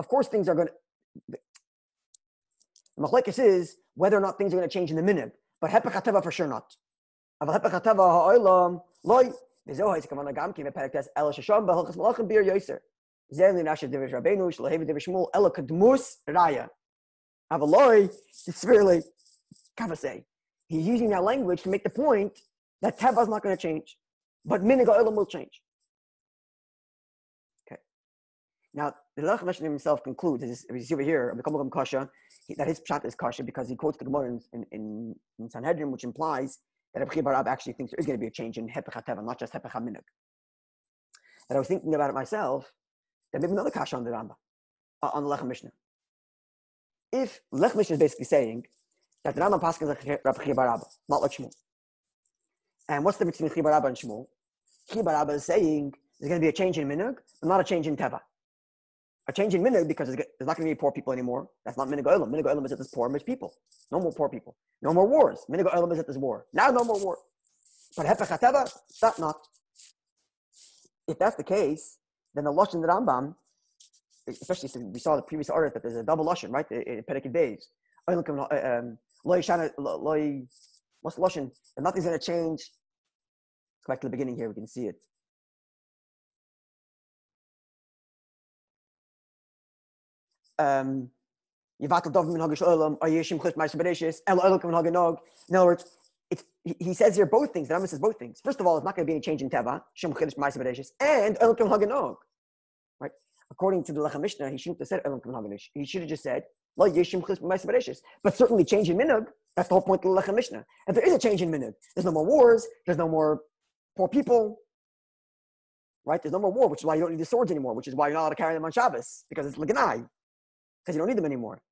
S1: of course things are going to machlekes is whether or not things are going to change in the minute but hepechateva for sure not. aval hepechateva ha'olam loy v'zeo ha'izkaman agam ki meperek tes el shasham b'holchus malachim b'ir yoyser zeh li nashav divish rabbeinu shalohev divish mul ela kadmus raya aval loy it's really kavasei he's using that language to make the point that teva is not going to change but minig ha'olam will change. Now, the Lech Meshach himself concludes, as you see over here, Kasha, that his pshat is Kasha because he quotes the Gemara in, in, in, Sanhedrin, which implies that Rabbi Barab actually thinks there is going to be a change in Hepech Teva, not just Hepech Minig. And I was thinking about it myself, that maybe another Kasha on the Rambam, uh, on the Lech Mishnah. If Lech Mishnah is basically saying that the Rambam Paskin is like Rabbi Chibar not like Shmuel. And what's the difference between Chibar and Shmuel? Chibar is saying there's going to be a change in Minug, but not a change in Teva. A change in Minug because there's not going to be poor people anymore. That's not Minug Olam. Minug Olam is that there's poor, rich people. No more poor people. No more wars. Minug Olam is that there's war. Now no more war. But Hepech Teva, that not. If that's the case, then the Lashon the Rambam, especially since we saw the previous order that there's a double Lashon, right? In Perikid days. Um, shana loy what's loshin? And nothing's gonna change. Let's go back to the beginning here, we can see it. Um, Haganog. In other words, he says here both things. The Rambam says both things. First of all, it's not going to be any change in Teva, Shem Chiddush Ma'aseh Bereshis, and El Kavan Haganog. Right? According to the Lechem Mishnah, he shouldn't have said El Kavan Haganog. He should have just said Lo Yeshim Chus Ma'aseh Bereshis. But certainly change in Minug, that's the whole point of the Lechem Mishnah. If there is a change in Minug, there's no more wars, there's no more poor people, right? There's no more war, which is why you don't need the swords anymore, which is why you're not allowed to carry them on Shabbos, because it's Laganai, because you don't need them anymore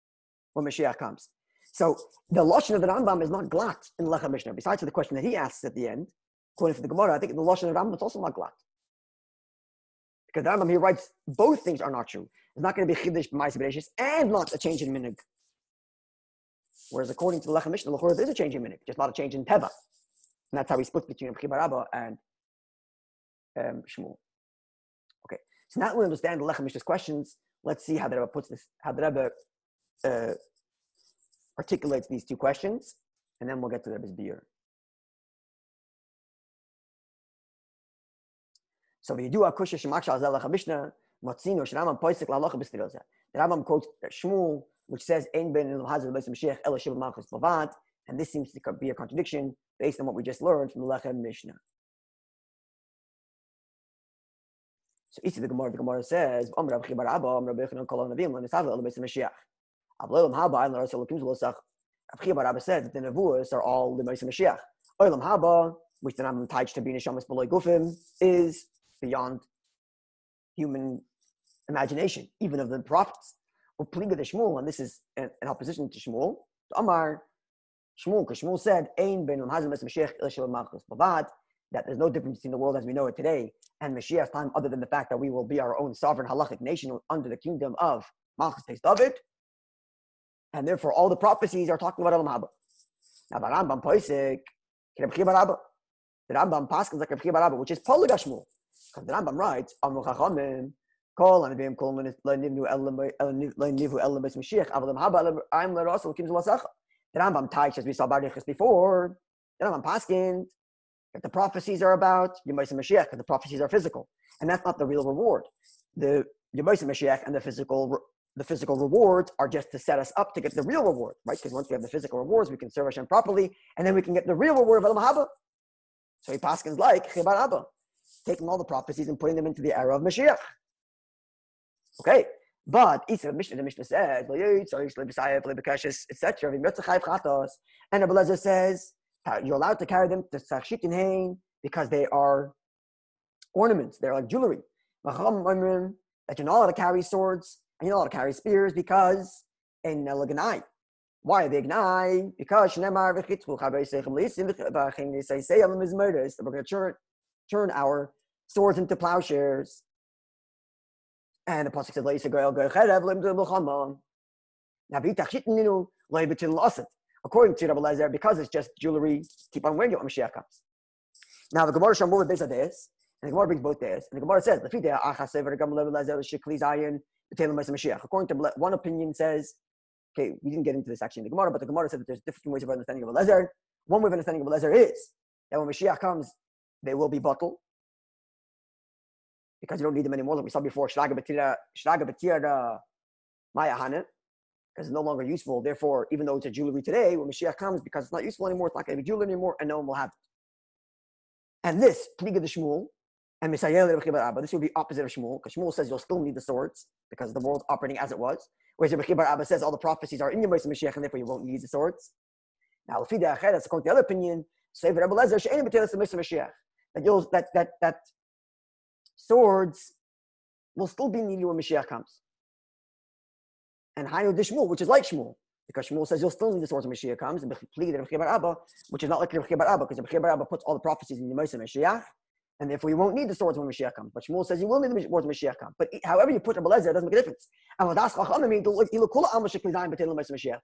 S1: when Mashiach comes. So the Lashon of the Rambam is not glatt in Lechem Mishnah. Besides the question that he asks at the end, according to the Gemara, I think the Lashon of the Rambam is also not glatt. Because the Rambam, he writes both things are not true. It's not going to be Chiddush B'mais and not a change in Minig. Whereas according to the Lechem Mishnah, there is a change in Minig, just not a change in Teva. And that's how he splits between Chibar and um, Shmuel. Okay, so now we understand the Lechem Mishnah's questions. Let's see how the Rebbe puts this, how the Rebbe uh, articulates these two questions, and then we'll get to the Rebbe's beer. So we do a kusha shemakshal azel lechabishna matzino shenamam poisik lalocha b'stiroza. The Rambam quotes Shmuel, which says "Ein ben hazar b'es Mashiach ela shiva malchus bavad," and this seems to be a contradiction based on what we just learned from the Lechem Mishnah. So each of the Gemara, the Gemara says, "Om Rav Chibar Abba, Om Rabbi Yochanan Kol Navim, Lenisavle El Beis Mashiach." Ablolam Haba, and Rav Elokim Zolosach. Rav Chibar Abba says that the Nevuas are all Beis Mashiach. Olam Haba, which the Rambam Taich to be Neshamas Beloy Gufim, is beyond human imagination, even of the prophets. Or Pliga the Shmuel, and this is in opposition to Shmuel. To Amar Shmuel, because Shmuel said, "Ein ben Hazim Mashiach El Shalom Malchus Bavad." That there's no difference between the world as we know it today and Mashiach's time, other than the fact that we will be our own sovereign halachic nation under the kingdom of Malchus David. And therefore, all the prophecies are talking about Elam Haba. Now, Rambam Poisik, the Rambam Paschal which is Polygashmul. Because the Rambam writes, Amru Chachamim, Kol Anavim Kol Lenivnu Elam Bes Mashiach, Avalam Haba I'm Lerosel Kim Zulasacha. The Rambam Taich, as we saw Barichas before, the Rambam Paskin, that the prophecies are about Yemais Mashiach, because the prophecies are physical. And that's not the real reward. The Yemais Mashiach and the physical the physical rewards are just to set us up to get the real reward, right? Because once we have the physical rewards, we can serve Hashem properly, and then we can get the real reward of Elam Haba. So he paskins like Chibar Abba, taking all the prophecies and putting them into the era of Mashiach. Okay, but Isa Mishnah, the Mishnah says, etc. And Abelazar says Uh, you're allowed to carry them to Sachshit in because they are ornaments, they're like jewelry. That you're not allowed to carry swords and you're not allowed to carry spears because in Laganai. Why are they gnai? Because Shnemar. We're going to turn, turn our swords into plowshares. And the pasuk says, "Leisa goyel goycherev lim to l'chama." Now v'itach shitninu leibetin losit. According to Rabbi Lezer, because it's just jewelry, keep on wearing it when Mashiach comes. Now the Gemara Shamur based on this, and the Gemara brings both this, and the Gemara says, "Lefidei achasever gam level lezer shikli zayin Mashiach." According to one opinion says Okay, we didn't get into this actually in the Gemara, but the Gemara said that there's different ways of understanding of Elezer. One way of understanding of Elezer is that when Mashiach comes, they will be bottled because you don't need them anymore. Like we saw before, Shraga Betira Maya Hanan, because it's no longer useful. Therefore, even though it's a jewelry today, when Mashiach comes, because it's not useful anymore, it's not going to be jewelry anymore, and no one will have it. And this, Pliga the Shmuel, and Misayel Abba, this would be opposite of Shmuel, because Shmuel says you'll still need the swords because the world's operating as it was. Whereas Rabbi Bar Abba says all the prophecies are in your Mashiach, and therefore you won't need the swords. Now, Lafida Acheres, according to the other opinion, say Rabbi Lezer, She'enim B'telis Mashiach. That you'll that that that swords will still be needed when Mashiach comes. And Hainu Dishmul, which is like Shmuel, because Shmuel says you'll still need the swords when Mashiach comes, and Rabbi Bar Abba, which is not like Rabbi Abba, because Rabbi Abba puts all the prophecies in the Mashiach, and therefore you won't need the swords when Mashiach comes. But Shmuel says you will need the swords when Mashiach comes. But however you put a Belezer, it doesn't make a difference. And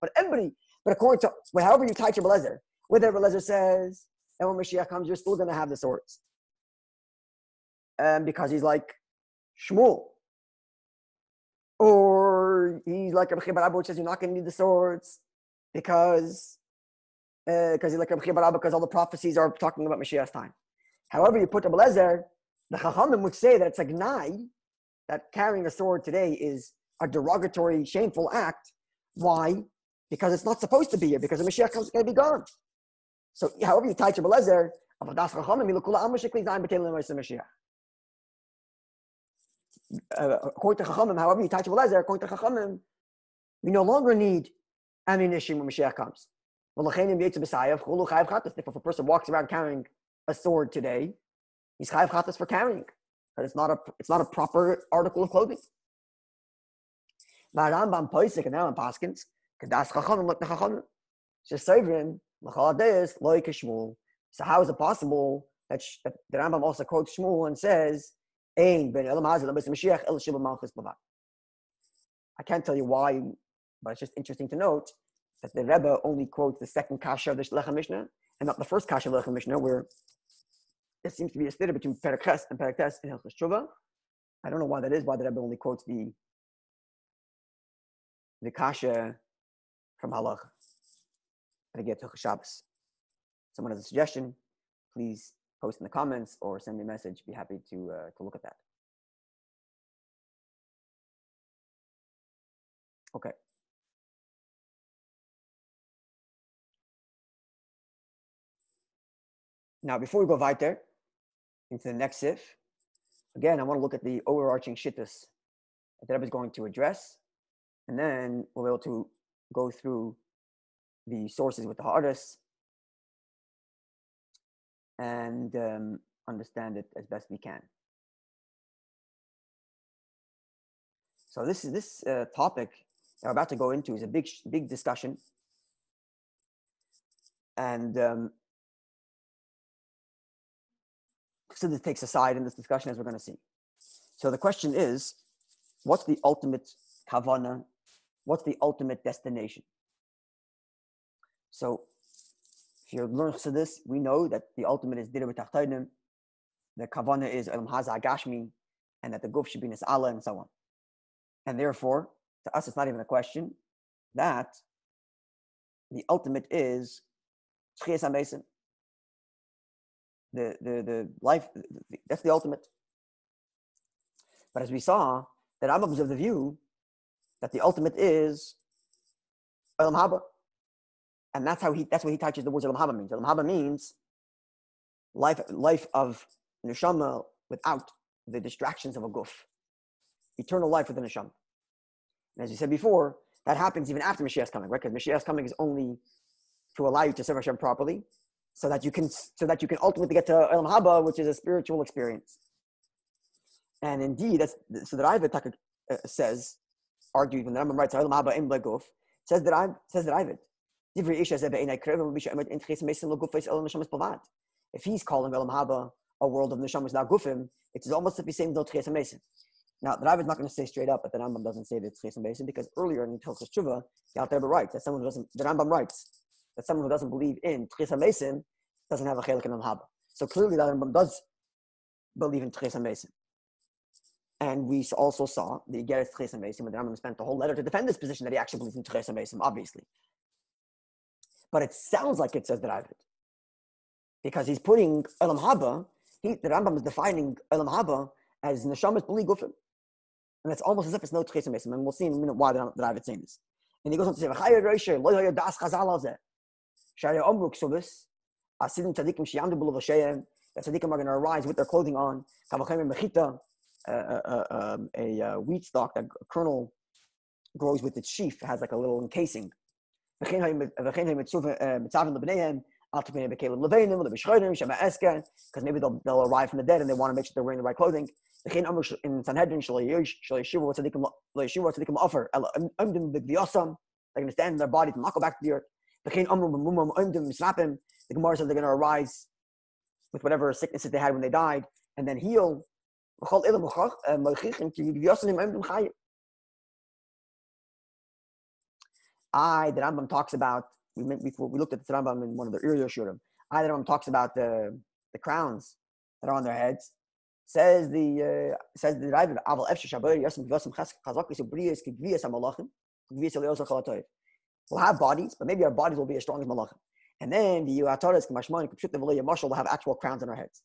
S1: But everybody, but according to well, however you tie your Belezer, whether Belezer says that when Mashiach comes, you're still going to have the swords, um, because he's like Shmuel, or he's like Rabbi which says you're not going to need the swords because because uh, like because all the prophecies are talking about Mashiach's time. However, you put Rabbi Lezer, the Chachamim would say that it's a gnai, that carrying a sword today is a derogatory, shameful act. Why? Because it's not supposed to be here, because the Mashiach is going to be gone. So, however you tie to Rabbi Lezer, uh, according to Chachamim, however you touch Lezer, according to Chachamim, we no longer need ammunition when Mashiach comes. If a person walks around carrying a sword today, he's chayav chatas for carrying, but it's not a it's not a proper article of clothing. Rambam poisik and in Paskins, kadas chachamim like the chachamim. Shesayvrim l'chaladeis loy kishmul. So how is it possible that the Rambam also quotes Shmuel and says I can't tell you why, but it's just interesting to note that the Rebbe only quotes the second kasha of the Shlecha Mishnah and not the first kasha of the Shlecha Mishnah, where there seems to be a stira between Perakhes and Peraktes in Hilchas Tshuva. I don't know why that is, why the Rebbe only quotes the the kasha from Halach and get to Shabbos. Someone has a suggestion, please post in the comments or send me a message. Be happy to, uh, to look at that. Okay. Now, before we go weiter into the next sif, again, I want to look at the overarching shittas that Rebbe is going to address, and then we'll be able to go through the sources with the hardest and um, understand it as best we can. So this is this uh, topic that we're about to go into is a big big discussion, and um, this takes a side in this discussion as we're going to see. So the question is, what's the ultimate kavana? What's the ultimate destination? So you learn this, we know that the ultimate is Dira B'Tachtainim, the Kavana is Elam Haza Agashmi, and that the Guf should be Nis'ala, and so on. And therefore, to us, it's not even a question that the ultimate is Tchias HaMesim. The, the, the life, that's the ultimate. But as we saw, that Rambam was of the view that the ultimate is Elam Haba. And that's how he that's what he touches the words Elam Haba means. Elam Haba means life life of neshama without the distractions of a guf. Eternal life within neshama. And as you said before, that happens even after Mashiach's coming, right? Because Mashiach's coming is only to allow you to serve Hashem properly, so that you can so that you can ultimately get to Elam Haba, which is a spiritual experience. And indeed, that's so that Ivad uh, says, argued when the Rambam writes Elam Haba in Guf, says that I says that If he's calling Elam Haba a world of neshamas now gufim, it's almost the same though Tchias Mason. Now, the Rav is not going to say straight up, but the Rambam doesn't say that it's Tchias Mason because earlier in Hilchos Tshuva, the Alter writes that someone who doesn't, the Rambam writes that someone who doesn't believe in Tchias Mason doesn't have a chelik in Haba. So clearly, the Rambam does believe in Tchias Mason. And we also saw the Igeres Tchias Mason when the Rambam spent the whole letter to defend this position that he actually believes in Tchias Mason, obviously but it sounds like it says the Ravid. Because he's putting Elam Haba, he, the Rambam is defining Elam Haba as Neshamas B'li Gufim. And it's almost as if it's no Tchis Mesim. And we'll see in a minute why the, Ravid saying this. And he goes on to say, V'chaya Reisha, lo yoya das chazal al zeh. Shari omru ksuvis, asidim tzadikim shiyamdu b'lo v'sheyem, that tzadikim are going to arise with their clothing on, kavachem mechita, uh, uh, uh, um, a, a, wheat stalk, that kernel grows with its sheaf, has like a little encasing because maybe they'll, they'll arrive from the dead and they want to make sure they're wearing the right clothing. In Sanhedrin, they're going to stand in their bodies and not go back to the earth. The Gemara says they're going to arise with whatever sicknesses they had when they died and then heal. I, the Rambam talks about, we, before we looked at the Rambam in one of the earlier shiurim. I, the Rambam talks about the, the crowns that are on their heads. Says the uh, says the Rav Aval Efshe Shabayir Yasim Gvasim Chazak Yisub Briyas Kiviyas Amalachim Kiviyas Eliosah Chalatoy. We'll have bodies, but maybe our bodies will be as strong as Malachim. And then the Yuataras Kamashman Kupshut the Mashal will have actual crowns on our heads.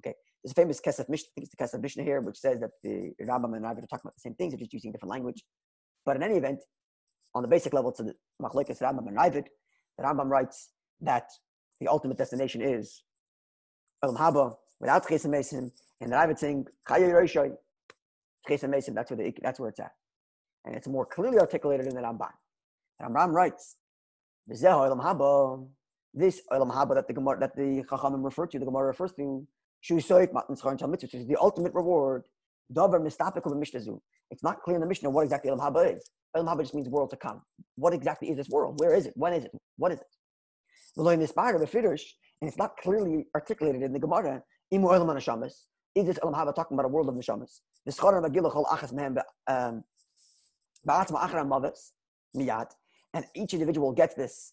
S1: Okay. There's a famous Kesef Mishnah, I think it's the Kesef Mishnah here, which says that the Rambam and Ravid are talking about the same things, they're just using different language. But in any event, on the basic level, to the Machlekes Rambam and Ravid, the Rambam writes that the ultimate destination is Elam Haba without Chesem Mesim, and the Ravid saying Chaya Yerushay, Chesem Mesim, that's where, the, that's where it's at. And it's more clearly articulated in the Ramban. The Rambam writes, this Olam Haba that the Gemara, that the Chachamim refer to, the Gemara refers to, which is the ultimate reward. It's not clear in the Mishnah what exactly Olam Haba is. Olam Haba just means world to come. What exactly is this world? Where is it? When is it? What is it? Of the fiddlesh, and it's not clearly articulated in the Gemara. Imu Olam Hashamas. Is this Olam Haba talking about a world of Neshamas? The Scholar Megillah Chol Achas Mehem um, Ba'atzma Achra Mavis Miyad and each individual gets this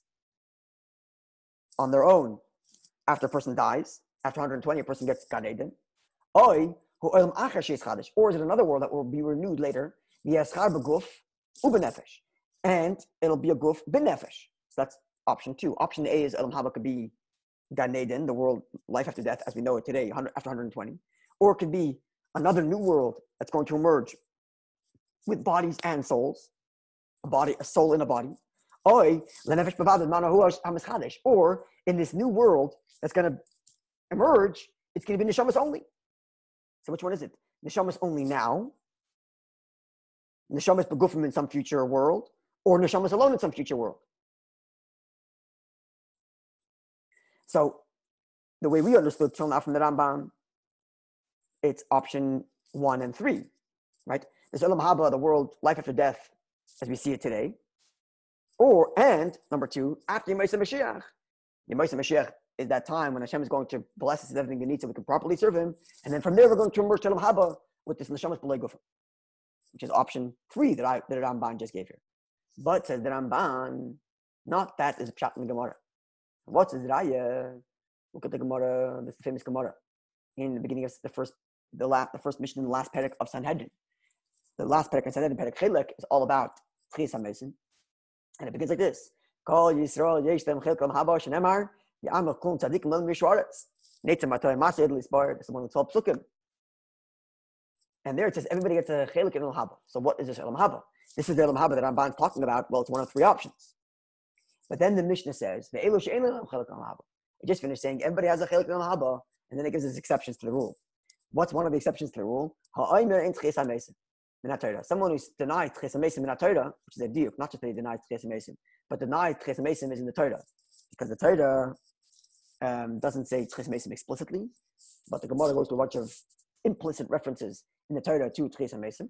S1: on their own after a person dies. After 120, a person gets Gan Eden. Or is it another world that will be renewed later? And it'll be a guf benefesh. So that's option two. Option A is Elam Haba could be Gan Eden, the world, life after death as we know it today, after 120. Or it could be another new world that's going to emerge with bodies and souls, a body, a soul in a body. Or in this new world that's going to emerge, it's going to be neshamas only. So which one is it? Neshamas only now, neshamas begufim in some future world, or neshamas alone in some future world. So the way we understood till now from the Rambam, it's option one and three, right? There's Olam Haba, the world, life after death, as we see it today. Or, and number two, after Yemaisa Mashiach. Yemaisa Mashiach is that time when Hashem is going to bless us with everything we need so we can properly serve Him. And then from there, we're going to emerge to Elam Haba with this Neshamas B'lei which is option three that, I, that Ramban just gave here. But says the Ramban, not that is Pshat in the Gemara. What says Raya? Look at the Gemara, this famous Gemara, in the beginning of the first, the last, the first mission in the last parak of Sanhedrin. The last parak of Sanhedrin, parak Chelek, is all about Tchis HaMesim, and it begins like this. Kol Yisrael yesh them chilkom haba shenemar ya'am kum tzadikim lel mishwaretz. Netzem matoy masay edel ispar. This is one of the 12 psukim. And there it says everybody gets a chelik in haba. So what is this elam haba? This is the elam haba that Ramban talking about. Well, it's one of three options. But then the Mishnah says. It just finished saying everybody has a chelik in haba, and then it gives us exceptions to the rule. What's one of the exceptions to the rule? In. Someone who denies Tches Mesim Minatayra, which is a diuk, not just that he denies Tches Mesim, but denies Tches Mesim is in the Torah. Because the Torah um, doesn't say Tches Mesim explicitly, but the Gemara goes to a bunch of implicit references in the Torah to Tches Mesim.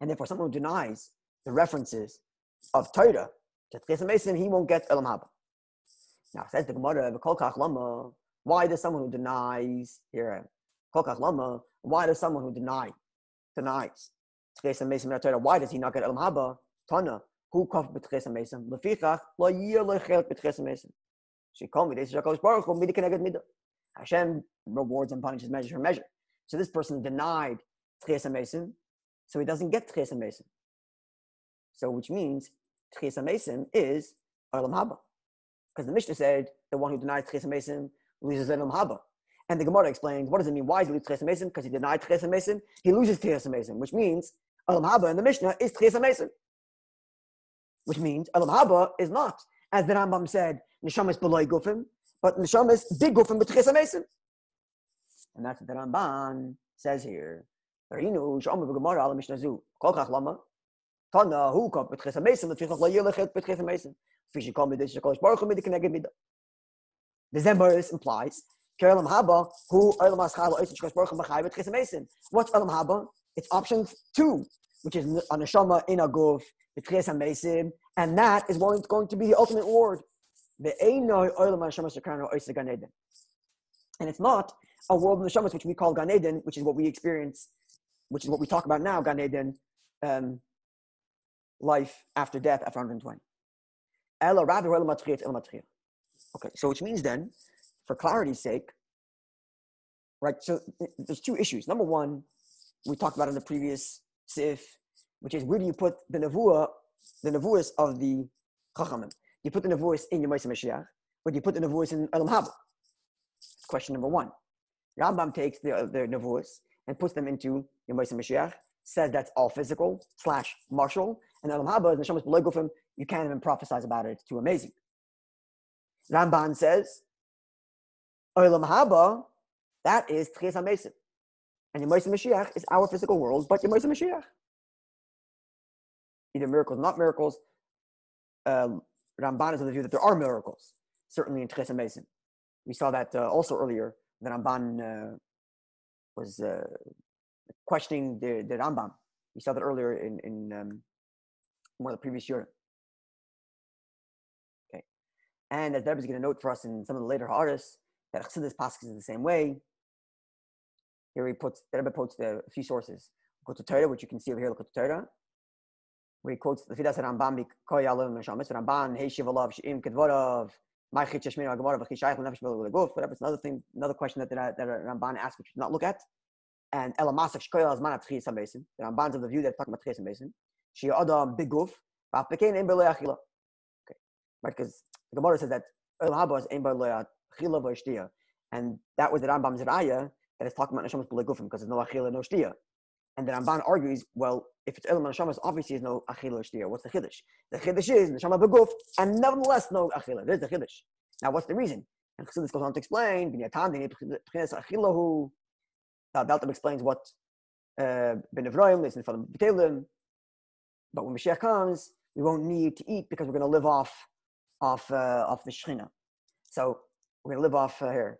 S1: And therefore, someone who denies the references of Torah to Tches Mesim, he won't get Elam Haba. Now, says the Gemara, why does someone who denies, here, uh, Lama, why does someone who denies denies Tchesa Mesim Torah. Why does he not get Elam Haba? Tana, who kaf b'Tchesa Mesim? Lefichach lo yir lo chel b'Tchesa Mesim. She called me. This is Hakadosh Baruch Hu midi keneged midah. Hashem rewards and punishes measure for measure. So this person denied Tchesa Mesim, so he doesn't get Tchesa Mesim. So which means Tchesa Mesim is Elam Haba. Because the Mishnah said the one who denies Tchesa Mesim loses Elam Haba. And the Gemara explains, what does it mean? Why is he lose Tches Mason? Because he denied Tches Mason. He loses Tches Mason, which means Elam Haba in the Mishnah is Tches Mason. Which means Elam Haba is not, as the Rambam said, Neshamas below Gufim, but Neshamas big Gufim with Tches Mason. And that's what the Ramban says here. Mason, Mason. The Zembaris implies Haba, who Baruch. What's Elam Haba? It's option two, which is a neshama in a guf, the Chesamesim, and that is going, to be the ultimate reward. And it's not a world of neshamas which we call Gan Eden, which is what we experience, which is what we talk about now, Gan Eden, um, life after death after 120. Ella rather Okay, so which means then for clarity's sake, right? So there's two issues. Number one, we talked about in the previous sif, which is where do you put the nevuah, the nevuahs of the chachamim? you put the voice in your Mashiach, or do you put the voice in Elam Haba? Question number one. Rambam takes the, the voice and puts them into your Mashiach, says that's all physical slash martial, and Elam Haba is Neshamas Belegufim, you can't even prophesize about it, it's too amazing. Ramban says, Elam Haba, that is Tchias HaMesim. And your Mashiach is our physical world, but your Mashiach. Either miracles, not miracles. Um, Ramban is of the view that there are miracles, certainly in Tchias HaMesim. We saw that uh, also earlier, that Ramban uh, was uh, questioning the, the Rambam. We saw that earlier in, in um, one of the previous year. Okay. And as Deb is going to note for us in some of the later artists, that Chassidus passes is the same way. Here he puts, the Rebbe quotes the, a few sources. Go to Torah, which you can see over here, look at the Torah. Where he quotes the Fidas Rambam, Koy Alim Meshamis, Ramban, Hey Shivalav, Shim Kedvorov, Guf, whatever. It's another thing, another question that, that, Ramban asked, which we not look at. And Elamasak Shkoyal Azman at Tchis HaMesim. The Ramban's of the view that talking about Tchis HaMesim. She Adam Big Guf, Vapekain Ein Belei Achila. Okay. Right, because the Gemara says that El Haba is Ein Belei Achila V'Ishtiya. And that was the Rambam's Raya that is talking about Neshamas Belei Gufim, because there's no Achila, no Shtiya. And the Ramban argues, well, if it's Elam Neshamas, obviously there's no Achila Shtiya. What's the Chiddush? The Chiddush is Neshama Beguf, and nevertheless no Achila. There's the Chiddush. Now, what's the reason? And Chassidus goes on to explain, Binyatam, Achilahu. Now, explains what uh, Ben is in front of B'Telim. But when Mashiach comes, we won't need to eat because we're going to live off, off, uh, off the Shechina. So we're going to live off uh, here.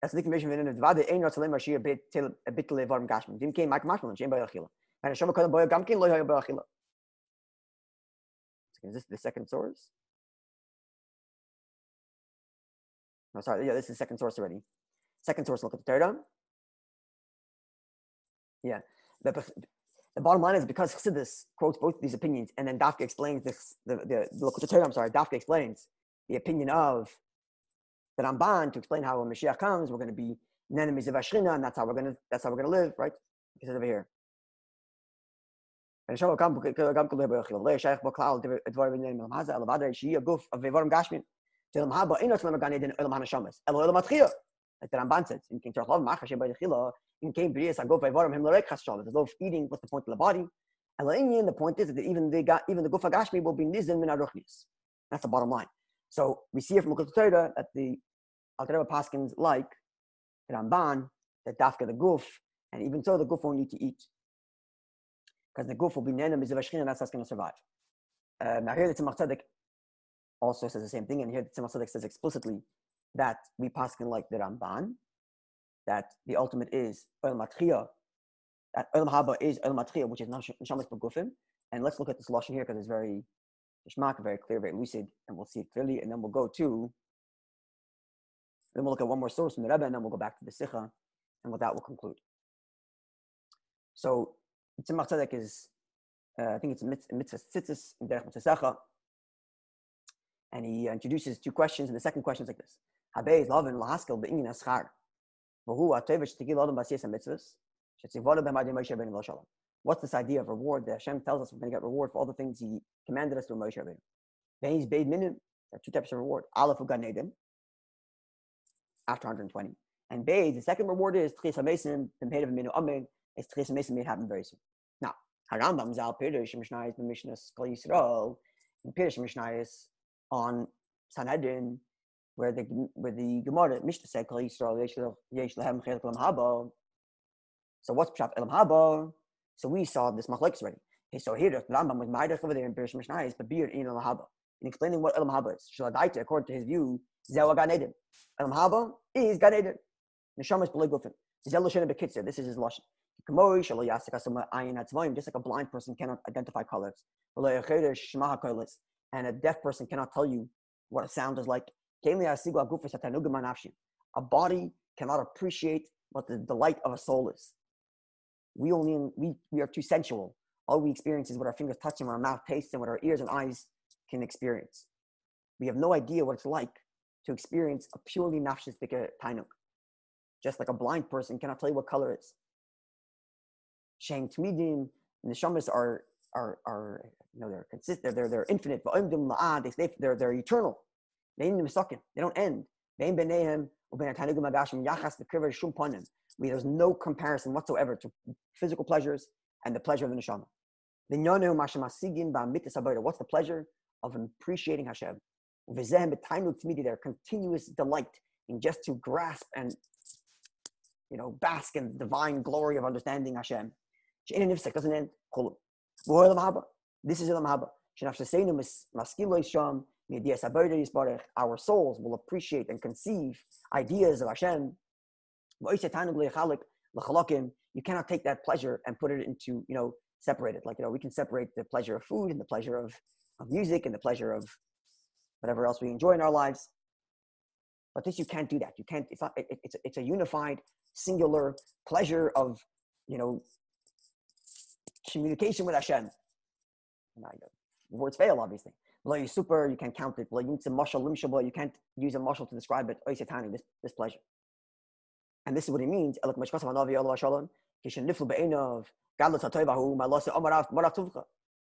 S1: That's the information within the Dvade Ein Ratzalem Rashir Bitle Varm Gashman. Dim Kein Mike Mashman, Jem Bayachila. And Hashem Kodem Boya Gamkin Loya Bayachila. Is this the second source? No, sorry. Yeah, this is the second source already. Second source, look at the Torah. Yeah. The, the bottom line is because Chassidus quotes both these opinions, and then Dafka explains this. The, the, the look at the Torah. I'm sorry. Dafka explains the opinion of the Ramban to explain how when Mashiach comes, we're going to be enemies of Ashkina, and that's how we're going to that's how we're going to live, right? He says over here. Like the Ramban says, in King Torah, Machash Bechila, in King Brias, I go by Varam Him Lorek Haschal. There's no eating. What's the point of the body? Eloinian, the point is that even the even the Gufa Gashmi will be nizin min aruchnis. That's the bottom line. So we see it from the Torah that the Alter Paskins like the Ramban, the Dafka the Guf, and even so the Guf won't need to eat because the goof will be nana mizavashkin, and that's going to survive. Uh, now here the Tzemach Tzedek also says the same thing, and here the Tzemach Tzedek says explicitly that we paskin like the Ramban, that the ultimate is oil matria, that oil haba is oil matria, which is neshamas begufim. And let's look at this lashon here because it's very ishmak, very clear, very lucid, and we'll see it clearly. And then we'll go to, then we'll look at one more source from the Rebbe, and then we'll go back to the Sicha, and with that we'll conclude. So Tzemach Tzedek is, uh, I think it's mitzvah tzitzis in Derech Mitzvosecha. And he introduces two questions, and the second question is like this. Habe is lovin lahaskel be'inyin aschar. V'hu ha'tevish tegil adam b'asiyas ha-mitzvahs. Shetzivolu b'madim Moshe Rabbeinu lo shalom. What's this idea of reward that Hashem tells us we're going to get reward for all the things he commanded us to Moshe Rabbeinu? Then he's paid minim. There are two types of reward. Aleph Gan Eden, after 120. And Beis, the second reward is Tchis HaMesim, of Minu Amen, is Tchis HaMesim made happen very soon. Now, Harambam Zal Pirush Mishnayis Mishnahs Kol Yisrael and Pirush Mishnayis on Sanhedrin, where the where the Gemara Mishnah said Kol Yisrael Yesh Lehem Chelik Lam Haba. So what's Pshat Elam Haba? So we saw this machlekes already. Okay, so here the Rambam was Ma'idach over there in Pirush Mishnayis, but beer in Elam Haba. In explaining what Elam Haba is, Shaladaita, according to his view, Zewa Gan. Elam Haba is Gan Eden. Neshama is Belegufin. This is his lashon. Just like a blind person cannot identify colors. And a deaf person cannot tell you what a sound is like. A body cannot appreciate what the delight of a soul is. We only we, we are too sensual. All we experience is what our fingers touch and what our mouth tastes and what our ears and eyes can experience. We have no idea what it's like to experience a purely nafshis tainuk. Just like a blind person cannot tell you what color is. Shang Tmidim, Neshamas are are, are you know, they're consistent, they're, they're infinite, they, they're, they're eternal. They don't end. There's no comparison whatsoever to physical pleasures and the pleasure of the neshama. What's the pleasure of appreciating Hashem? Their continuous delight in just to grasp and you know bask in the divine glory of understanding Hashem. This is Ilam Haba. Our souls will appreciate and conceive ideas of Hashem. You cannot take that pleasure and put it into, you know, separate it. Like, you know, we can separate the pleasure of food and the pleasure of, of music and the pleasure of whatever else we enjoy in our lives. But this, you can't do that. You can't, it's not, it, it's, a, it's a unified, singular pleasure of, you know, communication with Hashem. Words fail, obviously. Super, you can't count it. You can't use a mushal to describe it. This, this pleasure. And this is what he means.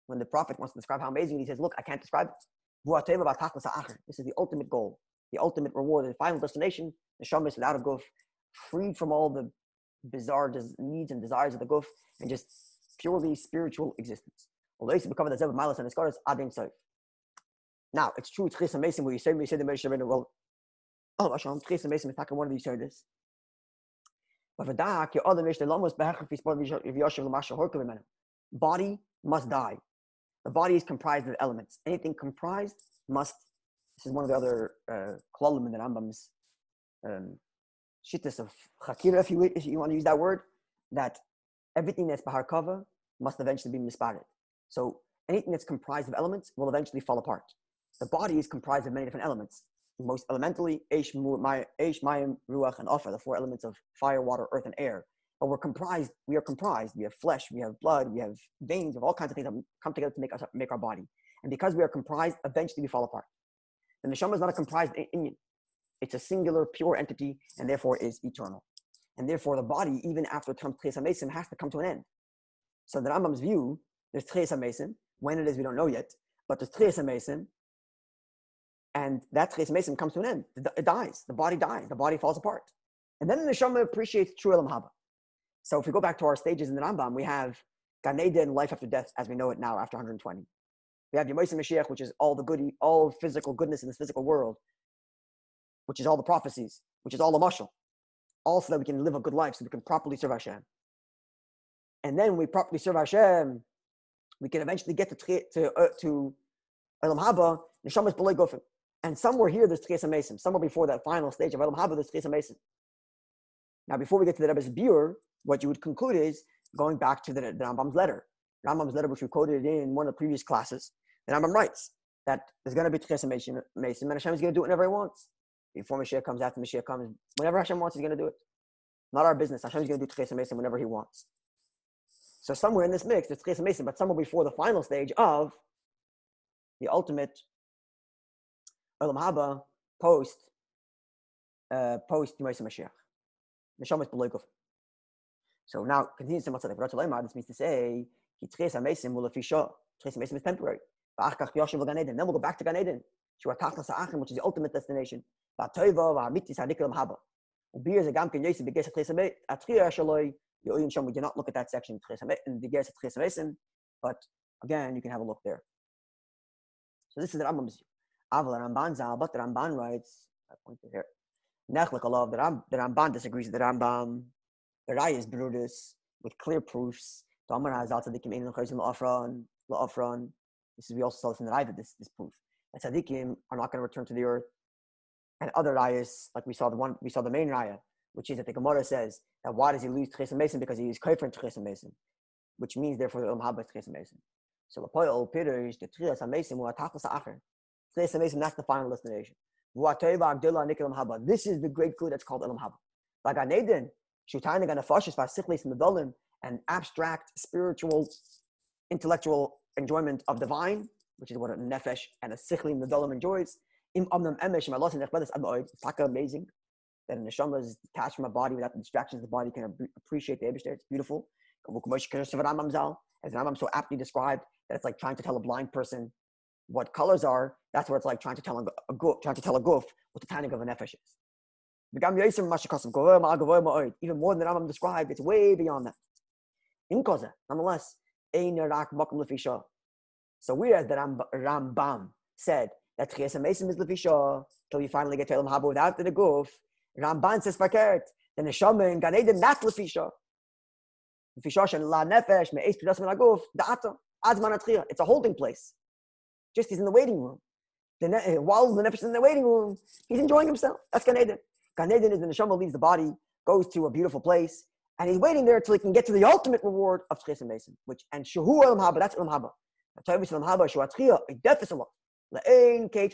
S1: When the prophet wants to describe how amazing, he says, Look, I can't describe it. This is the ultimate goal, the ultimate reward, the final destination. The shamas without a guf, freed from all the bizarre needs and desires of the guf, and just purely spiritual existence. Now, it's true, it's Mason, where you say, you say the Moshe well, oh, Hashem, Mason is talking one of these this. But if you say this, the body must die. The body is comprised of elements. Anything comprised must. This is one of the other uh, in the Rambam's um, shittas of chakira, if you, if you want to use that word, that everything that's bahar kava must eventually be mispared. So anything that's comprised of elements will eventually fall apart. The body is comprised of many different elements most elementally, Eish, Mayim, Ruach, and Afa, the four elements of fire, water, earth, and air. But we're comprised, we are comprised. We have flesh, we have blood, we have veins, have all kinds of things that come together to make us make our body. And because we are comprised, eventually we fall apart. The neshama is not a comprised Inyan. It's a singular, pure entity, and therefore is eternal. And therefore, the body, even after comes Tchesa has to come to an end. So, the Rambam's view, there's Tchesa Mason. When it is, we don't know yet. But there's Tchesa Mason, and that Ches Mesim comes to an end. It dies. The body dies. The body falls apart. And then the neshama appreciates true Elam Haba. So if we go back to our stages in the Rambam, we have Gan Eden, life after death, as we know it now after 120. We have Yemosim Mashiach, which is all the goody, all physical goodness in this physical world, which is all the prophecies, which is all the mushal, all so that we can live a good life, so we can properly serve Hashem. And then we properly serve Hashem, we can eventually get to to uh, to Elam Haba, Neshama is below Gofim. And somewhere here, there's Tchesa Mason. Somewhere before that final stage of Elam Haba, there's Tchesa Mason. Now, before we get to the Rebbe's Biur, what you would conclude is going back to the, the Rambam's letter. Rambam's letter, which we quoted in one of the previous classes. The Rambam writes that there's going to be Tchesa Mason, and Hashem is going to do it whenever he wants. Before Mashiach comes, after Mashiach comes, whenever Hashem wants, he's going to do it. Not our business. Hashem is going to do Tchesa Mason whenever he wants. So somewhere in this mix, there's Tchesa Mason, but somewhere before the final stage of the ultimate Olam Haba post uh, post Yemais Mashiach. Neshama is So now continues to. This means to say Ki Tches Hamesim will Fisha. Tches Hamesim is temporary. Then we'll go back to Gan Eden. Shua Tachlas Ha'achim, which is the ultimate destination. Va'toiva va'amitis we do not look at that section in the Geras Tches Hamesim, but again, you can have a look there. So this is the Rambam's Aval Ramban Zal, but the Ramban writes, I pointed here, Nechlik Allah, the Ramban disagrees with the Rambam. The Rai is Brutus with clear proofs. Tamar has also the Kim in Khazim La'afran, La'afran. This is, we also saw this in the Rai, this, this proof. That Tzadikim are not going to return to the earth. And other Rayas, like we saw the one, we saw the main Raya, which is that the Gemara says that why does he lose Tchesim Mason? Because he is Kaifer in Tchesim Mason, which means therefore the Umm Haba is Mason. So Poyol Pirush, the Tchesim Mason, will attack us Acher. That's the final destination. This is the great good that's called Elam Haba. Like Anedin, Nefashis, Vasichlis and Medolim, and abstract, spiritual, intellectual enjoyment of divine, which is what a Nefesh and a Sichli Medolim enjoys. Im in Amoid, Taka amazing. That a neshama is detached from a body without the distractions the body can appreciate the Ebishter. It's beautiful. as the Rambam so aptly described, that it's like trying to tell a blind person what colors are. That's what it's like trying to tell a, a goof, trying to tell a goof what the timing of a nefesh is. Even more than Rambam described, it's way beyond that. In koza, nonetheless, so whereas the Rambam said that Tchias Mesim is Lefisha, till you finally get to Elam Haba without the goof, Ramban says Fakert, the Neshama in Gan Eden, not Lefisha. Lefisha Shen La Nefesh, Me'ez Pidas Men Aguf, Da'ata, Azman Atchia. It's a holding place. Just he's in the waiting room. The ne- while the Nefesh is in the waiting room, he's enjoying himself. That's Gan Eden. Gan Eden is the Neshama leaves the body, goes to a beautiful place, and he's waiting there till he can get to the ultimate reward of Tchias Mesim, which, and Shahu Elam Haba, that's Elam Haba. Elam Haba,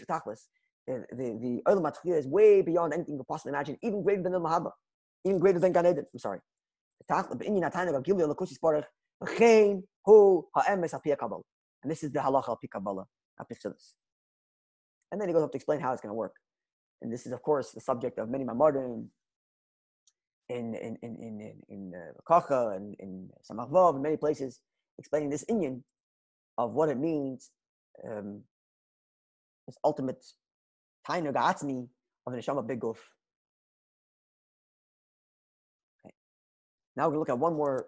S1: Tachlis. The the Olam Atchia is way beyond anything you could possibly imagine, even greater than the Mahaba, even greater than Gan Eden. I'm sorry. And this is the halacha al Kabbalah. And then he goes up to explain how it's going to work. And this is, of course, the subject of many Mamardim in in in in in uh, Kacha and in Samach Vav in many places, explaining this Indian of what it means um, this ultimate tainug atzmi of the neshama big guf. Okay. Now we're going to look at one more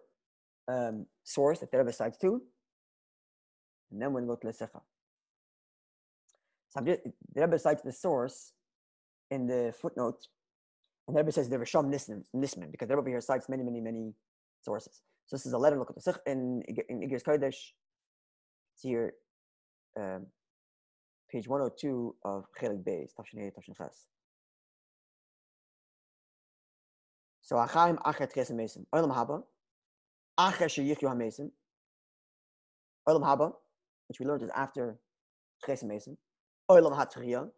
S1: um, source that the Rebbe cites too, and then we're going to go to the Sicha. So the Rebbe cites the source in the footnote, and the Rebbe says the Risham Nisman, because the Rebbe here cites many, many, many sources. So this is a letter, look at the in, in Igros Kodesh. It's here. Um, page 102 of Chelik Hey, Tafshin Ches. So Achaim Achet Chesem Mesim, Olam Haba, Acher Sheyichyu HaMesim, Olam Haba, which we learned is after Chesem Mesim, Olam HaTchriya,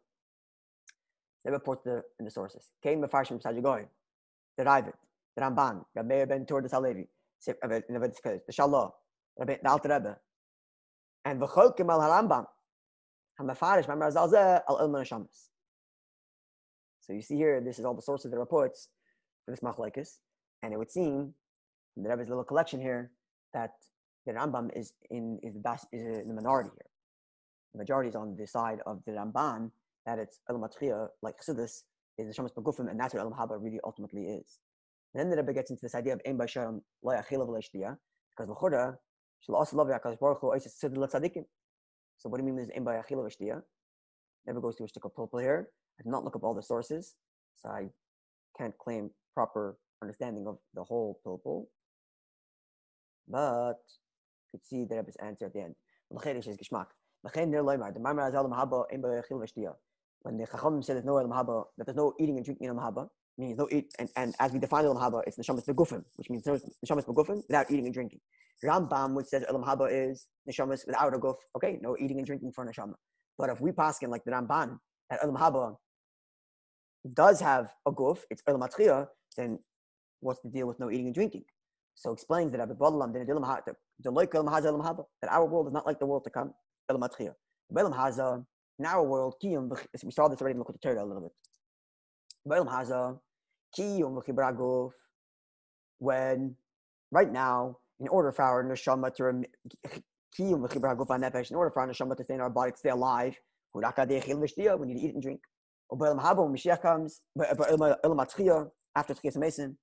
S1: they report the, in the sources. Came Mefarshim Sajagoy, the Ravid, the Ramban, Rabbi Ben Tur the Salevi, the Shalah, the Alter Rebbe, and V'chokim al Harambam, so you see here, this is all the sources that reports for this machlekes, and it would seem from the Rebbe's little collection here that the Rambam is in is the is in the minority here. The majority is on the side of the Ramban that it's El like Chassidus, is the Shamas Begufim, and that's what El Haba really ultimately is. And then the Rebbe gets into this idea of Ein Basharam Lo Yachilav because L'chora Shal Also Love Yakash Baruch Hu Oisis Tzid L'Tzadikim. So what do you mean there's in by achila v'shtia? Never goes to a shtickle pulpul here. I did not look up all the sources, so I can't claim proper understanding of the whole pilpul. But you could see the Rebbe's answer at the end. When the Chacham said there's no Elam that there's no eating and drinking in Elam means no eat, and, and as we define Elam Haba, it's Neshamas Begufim, which means no Neshamas Begufim without eating and drinking. Rambam, which says Elam Haba is Neshamas without a guf, okay, no eating and drinking for Neshama. But if we pass in like the Ramban, that Elam Haba does have a guf, it's Elam Atchia, then what's the deal with no eating and drinking? So explains that Abu Badalam, that our world is not like the world to come. Elam Atchia. Elam Haza, in our world, Kiyum, we saw this already, at the Torah a little bit. Elam Haza, Kiyum, when right now in order for our neshama to in order for our neshama to stay in our body to stay alive, we need to eat and drink. When Mashiach comes, after Tchias Mason,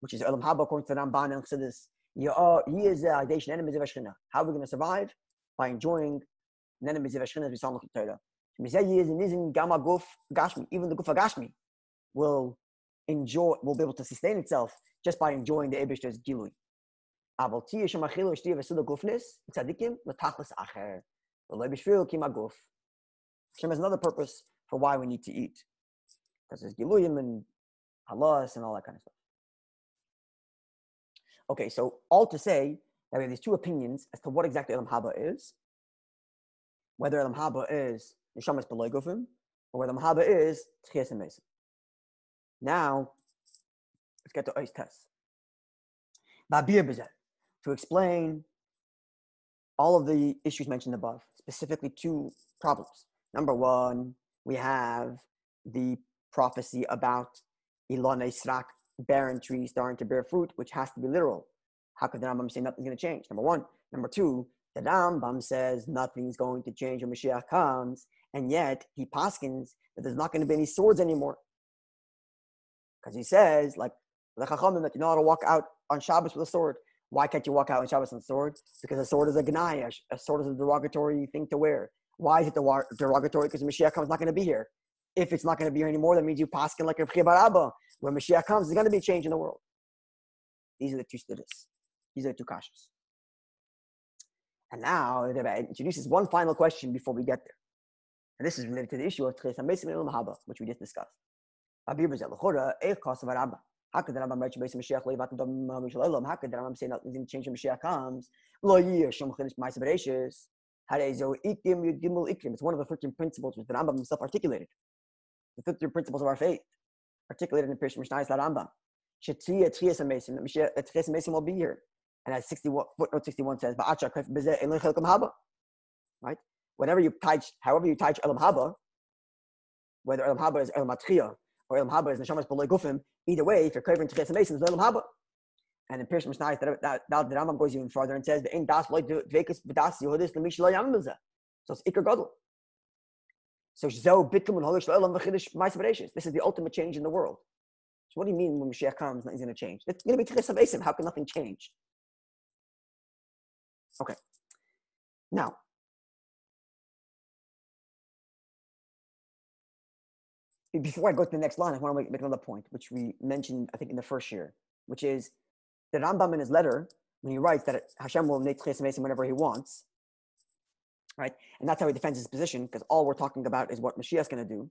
S1: which is Elam Haba according to Ramban and Chassidus, he is the enemies of Ashkina. How are we going to survive? By enjoying the enemies of Ashkina as we saw in the Torah Even the Gufa Gashmi will enjoy, will be able to sustain itself just by enjoying the Ebishter's Gilui. אבל תהיה שם אכיל ושתייה וסוד הגופנס, צדיקים, לתכלס אחר. ולא בשביל כי מהגוף. Hashem has another purpose for why we need to eat. Because there's giluyim and halas and all that kind of stuff. Okay, so all to say that we have these two opinions as to what exactly Elam Haba is. Whether Elam Haba is Neshamas Beloigofim, or where the Haba is Tchias and Now, let's get to Ois Test. Babir Bezet to explain all of the issues mentioned above, specifically two problems. Number one, we have the prophecy about Ilon Israk, barren trees starting to bear fruit, which has to be literal. How could the Rambam say nothing's going to change? Number one. Number two, the Rambam says nothing's going to change when Mashiach comes, and yet he paskins that there's not going to be any swords anymore. Because he says, like, the Chachamim, that you're not allowed to walk out on Shabbos with a sword. Why can't you walk out on Shabbos with a sword? Because a sword is a gnai, a sword is a derogatory thing to wear. Why is it derogatory? Because Mashiach comes not going to be here. If it's not going to be here anymore, that means you paskin like a Abba. When Mashiach comes, there's going to be a change in the world. These are the two studies. These are the two kashas. And now it introduces one final question before we get there. And this is related to the issue of Tchis HaMesim Haba, which we just discussed. How could the Rambam write Shabbat Mashiach Leivat Dom Mishalaylam? How could the Rambam say nothing's going to change when Mashiach comes? Lo Yir Shem Chinish Ma'aser Bereishis. Harezo Ikim Yud Gimel Ikim. It's one of the 13 principles which the Rambam himself articulated. The 13 principles of our faith, articulated in the Pirush Mishnah Rambam. Shetziya Tchias HaMesim. That Tchias HaMesim will be here. And as 61, footnote 61 says, right? Whenever you touch, however you touch Elam Haba, whether Elam Haba is Elam Atchia or Elam Haba is Neshamas Beloy Gufim, either way, if you're covering Tchias Mason, it's Elam Haba. And in Pirush Mishnah, that, that, that, the Rambam goes even further and says, "The das loy dvekas b'das yehudis l'mish lo yamilza." So it's ikar gadol. So zeo bitkum and holish lo'elam v'chidish ma'is This is the ultimate change in the world. So what do you mean when Mashiach comes, nothing's going to change? It's going to be Tchias Mason. How can nothing change? Okay. Now, before I go to the next line, I want to make another point, which we mentioned, I think, in the first year, which is the Rambam in his letter, when he writes that Hashem will make Ches Mason whenever he wants, right? And that's how he defends his position, because all we're talking about is what Mashiach is going to do.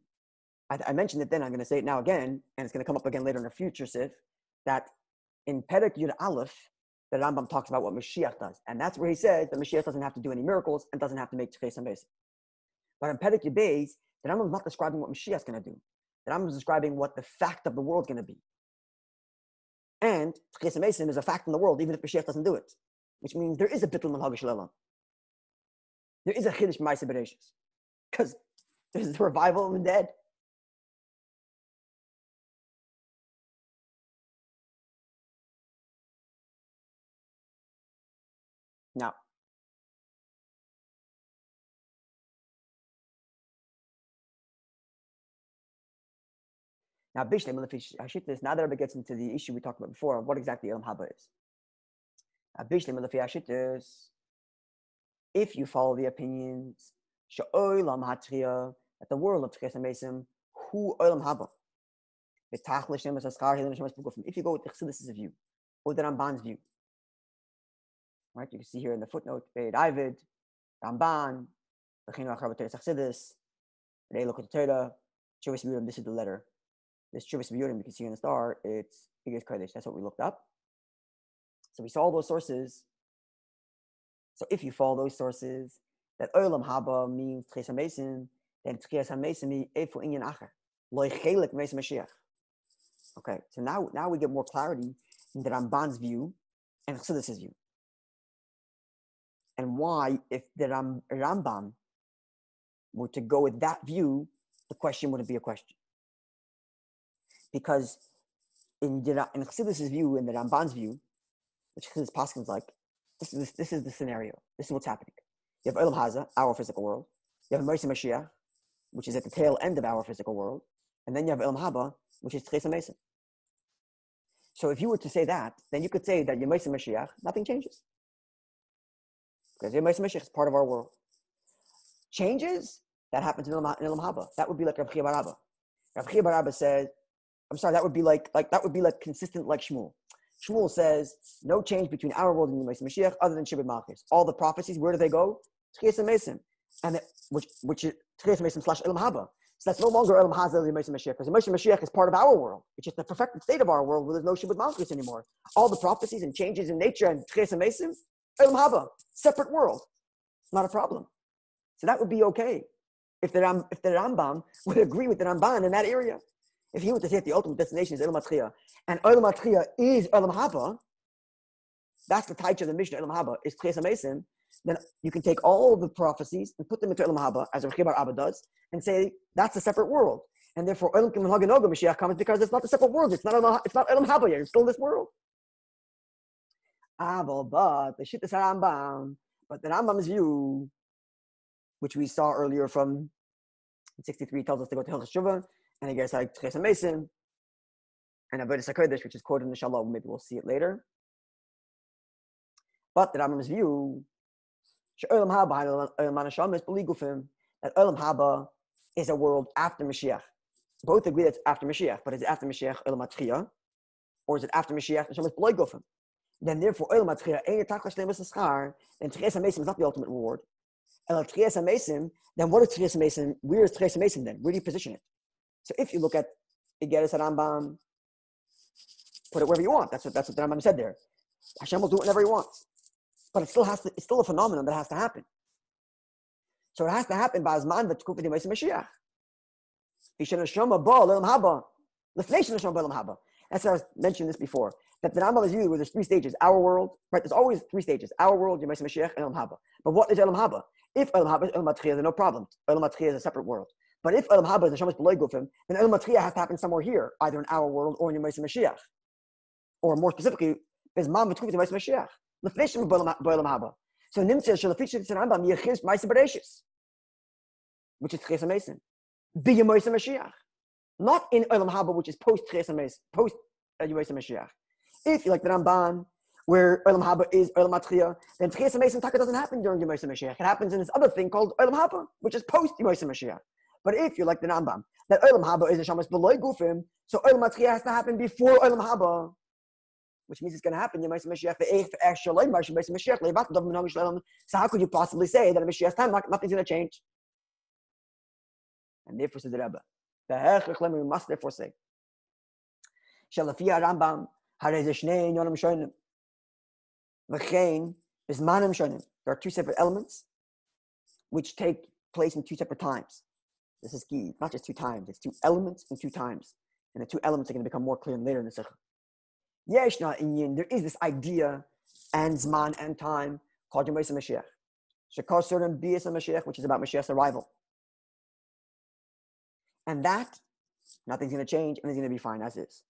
S1: I, I, mentioned it then, I'm going to say it now again, and it's going to come up again later in the future, Sif, that in Perek Yud Aleph, the Rambam talks about what Mashiach does. And that's where he says that Mashiach doesn't have to do any miracles and doesn't have to make Tchei Beis. But in Perek Yibbeis, the Rambam is not describing what Mashiach is going to do. Rambam is describing what the fact of the world is going to be. And Tchei Beis is a fact in the world, even if Mashiach doesn't do it. Which means there is a Bittul Manhag Shalom. There is a Chiddush Bereshis. Because there's the revival of the dead. Now, Now, Bishlem Hashittis, now that Rebbe gets into the issue we talked about before, of what exactly Elam Haba is. Bishlem Hashittis, if you follow the opinions, Sha'olam Hatria, that the world of Tchias Mesim, who Olam Haba. If you go with the Chassidus' view, or the Ramban's view, Right? You can see here in the footnote, Beit Ivid, Ramban, Bechinu Achav Chassidus, Rei Lokot Torah, Biyurim, this is the letter. This Chuvas Biyurim, you can see in the star, it's Igaz Kodesh. That's what we looked up. So we saw all those sources. So if you follow those sources, that Olam Haba means Tchias HaMesim, then Tchias HaMesim means Efu Inyan Acher, Loi Chelik Mesim Mashiach. Okay, so now, now we get more clarity in the Ramban's view and Chassidus' view and why, if the Ram, Rambam were to go with that view, the question wouldn't be a question. Because in, in Chassidus' view, in the Ramban's view, which Chassidus Paskin's like, this is, this is the scenario. This is what's happening. You have Olam Haza, our physical world. You have Mercy Mashiach, which is at the tail end of our physical world. And then you have Olam Haba, which is Tchesa Mason. So if you were to say that, then you could say that Yemaisim Mashiach, nothing changes because Yemais Mashiach is part of our world. Changes that happens in Ilam Haba. That would be like Rav Chia Baraba. Rav Chia Baraba said, I'm sorry, that would be like like that would be like consistent like Shmuel. Shmuel says no change between our world and Yemais Mashiach other than Shibud Malchus. All the prophecies, where do they go? Tchias Mason, and which which is Tchias Mason slash Ilam Haba. So that's no longer Elam Hazel Yemais Mashiach because Yemais Mashiach is part of our world. It's just the perfected state of our world where there's no Shibud Malchus anymore. All the prophecies and changes in nature and Tchias Mason Elam Haba, separate world. Not a problem. So that would be okay if the, Ram, if the Rambam would agree with the Ramban in that area. If he were to say that the ultimate destination is Elam Atchia, and Elam Atchia is Elam Haba, that's the title of the Mishnah, Elam Haba, is Tchias Mason, then you can take all the prophecies and put them into Elam Haba, as Rechibar Abba does, and say that's a separate world. And therefore, Elam Kim Haganoga Mashiach comes because it's not a separate world. It's not Elam, it's not Haba yet. It's still this world. Aval, but the Shittas Rambam, but the Rambam's view, which we saw earlier from 63, tells us to go to Hilchas Shuvah, and I guess like Tchesa Mason, and Avodah HaKodesh, which is quoted in Shalom. Maybe we'll see it later. But the Rambam's view, that Olam Haba is a world after Mashiach. Both agree that it's after Mashiach, but is it after Mashiach Olam HaTchiyah? Or is it after Mashiach Neshama is? Then therefore Olam HaTchiyah, Ein Yetach Hashem Schar, then HaMesim is not the ultimate reward. And Tchias HaMesim, then what is Tchias HaMesim? Where is Tchias HaMesim then? Where do you position it? So if you look at Igeres Rambam, put it wherever you want. That's what that's what the Rambam said there. Hashem will do whatever he wants. But it still has to, it's still a phenomenon that has to happen. So it has to happen by Azman v'tkufet Yimais Mashiach. Vishen Hashema le'lam haba. L'fnei Hashema ba le'lam haba. That's what I was mentioning this before. That the Rambam is viewed where there's three stages. Our world, right? There's always three stages. Our world, Yimais Mashiach, and Elam Haba. But what is Elam Haba? If Elam Haba is Elam then no problem. Elam is a separate world. But if Elam Haba is the Shemesh B'loi Gufim, then Elam Matchiyah has to happen somewhere here, either in our world or in Yimais Mashiach. Or more specifically, Mam V'tkufet Yimais Mashiach. So Nimtze Shalafisha Tzarambam Yechiz Maisa Bereshis, which is Tchesa Mason. Be Yemoisa Mashiach. Not in Olam Haba, which is post Tchesa Mason, post uh, Yemoisa Mashiach. If you like the Ramban, where Olam Haba is Olam Atchia, then Tchesa Mason Taka doesn't happen during Yemoisa Mashiach. It happens in this other thing called Olam Haba, which is post Yemoisa Mashiach. But if you like the Rambam, that Olam Haba is a Shamas below Gufim, so Olam Atchia has to happen before Olam Haba which means it's going to happen. So how could you possibly say that in Mashiach's time nothing's going to change? And therefore says the Rebbe, we must therefore say, Shalafia Rambam, Hareze Shnei Yonim Shonim, V'chein Bismanim Shonim. There are two separate elements which take place in two separate times. This is key. Not just two times, it's two elements and two times. And the two elements are going to become more clear later in the Sicha. Yeshna inyan, there is this idea and Zman and time called Yemais Mashiach. Shekar certain Bias Mashiach, which is about Mashiach's arrival. And that, nothing's going to change and it's going to be fine as is.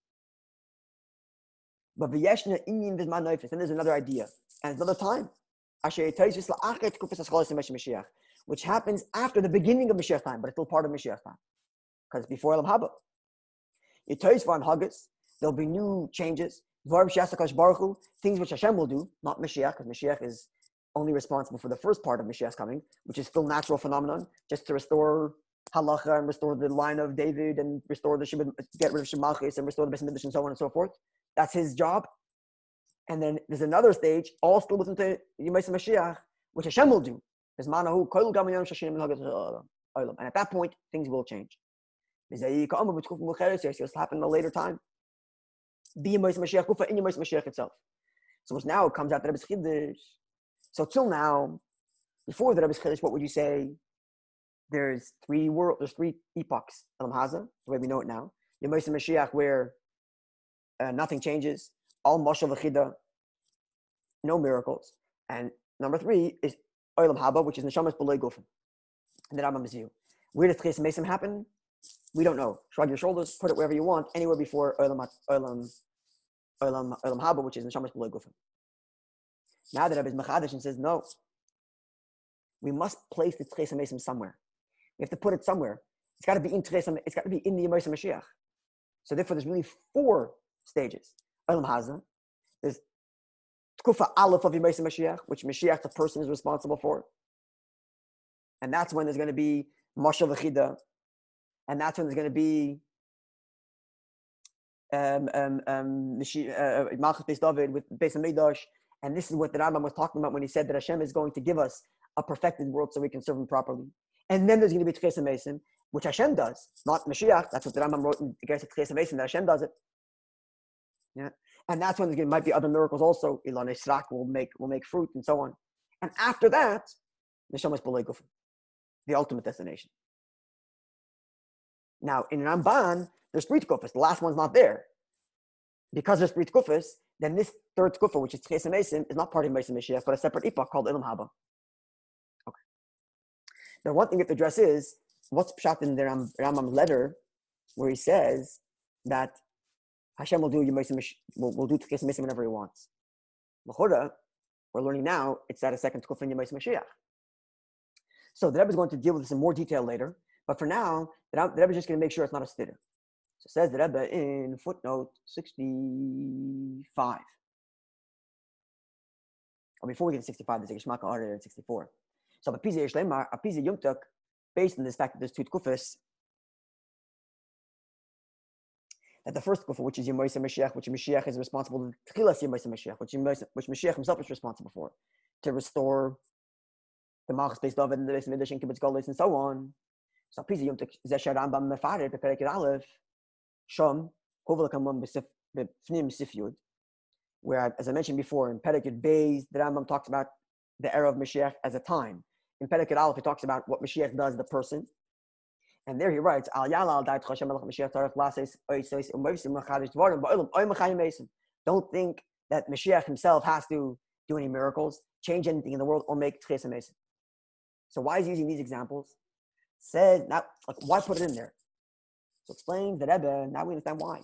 S1: But V'yeshna inyan v'zman noifis, and there's another idea and another time. Which happens after the beginning of Mashiach time, but it's still part of Mashiach time. Because before Elam Haba. It for Haggis, there'll be new changes things which Hashem will do, not Mashiach, because Mashiach is only responsible for the first part of Mashiach's coming, which is still natural phenomenon, just to restore halacha and restore the line of David and restore the Shibud, get rid of Shemachis and restore the Beis and so on and so forth. That's his job. And then there's another stage, all still within the Yemais Mashiach, which Hashem will do. And at that point, things will change. Will happen at a later time in itself. So now it comes out that Rebbe's Chiddush. So till now, before the Rebbe's Chiddush, what would you say? There's three world, there's three epochs. Elam Haza, the way we know it now. Yemais Mashiach, where uh, nothing changes. All Mashal V'chida, no miracles. And number three is Olam Haba, which is Neshamas B'loi Gufim. And the Rambam is you. Where does Chesed Mesim happen? We don't know. Shrug your shoulders, put it wherever you want, anywhere before Olam, Olam Olam, Olam Haba, which is Neshamash Below Gufim. Now that Rabbi Machadish and says, no, we must place the Tchesa Mesim somewhere. We have to put it somewhere. It's got to be in Tchesa, it's got to be in the Yemais Mashiach. So therefore, there's really four stages. Olam Haza, there's Tkufa Aleph of Yemais Mashiach, which Mashiach, the person, is responsible for. And that's when there's going to be Mashal V'chida, and that's when there's going to be um, um, um, uh, Malchus Beis David with Beis Hamikdash, and this is what the Rambam was talking about when he said that Hashem is going to give us a perfected world so we can serve Him properly. And then there's going to be Tchesa Mason, which Hashem does, not Mashiach. That's what the Rambam wrote in Tchesa Mason that Hashem does it. Yeah, and that's when there might be other miracles also. Ilan Israk will make will make fruit and so on. And after that, Neshamas B'leguf, the ultimate destination. Now in Ramban, there's three tkufas. The last one's not there. Because there's three tkufas, then this third tkufa, which is Tchesa Mason, is not part of Mason Mashiach, but a separate epoch called Ilam Haba. Okay. Now, one thing you have to address is what's pshat in the Ram, letter where he says that Hashem will do Mason will, will do Tchesa Mason whenever he wants. L'chora, we're learning now, it's that a second Tkufa in Yemais Mashiach. So the Rebbe is going to deal with this in more detail later, but for now, the Rebbe is just going to make sure it's not a stidder. So says the Rebbe in footnote 65. Or before we get to 65, there's a Geshmaka order in 64. So the Pizza Yeshlemar, a Pizza Yumtuk, based on this fact that there's two Tkufas, that the first kufa, which is Yemoisa Mashiach, which Mashiach is responsible to Tchilas Yemoisa Mashiach, which, Mashiach himself is responsible for, to restore the Malchus based David and the base Midrash and Kibbutz Golis and so on. So Pizza Yom Zesha Rambam Mefared, Beperek Aleph, Shom, Hovel Kamon B'fnim Sifyud, where, as I mentioned before, in Perek Beis, the Rambam talks about the era of Mashiach as a time. In Perek Aleph, he talks about what Mashiach does, the person, and there he writes. Don't think that Mashiach himself has to do any miracles, change anything in the world, or make Tches Mason. So why is he using these examples? Says now, like, why put it in there? So explains the Rebbe. Now we understand why.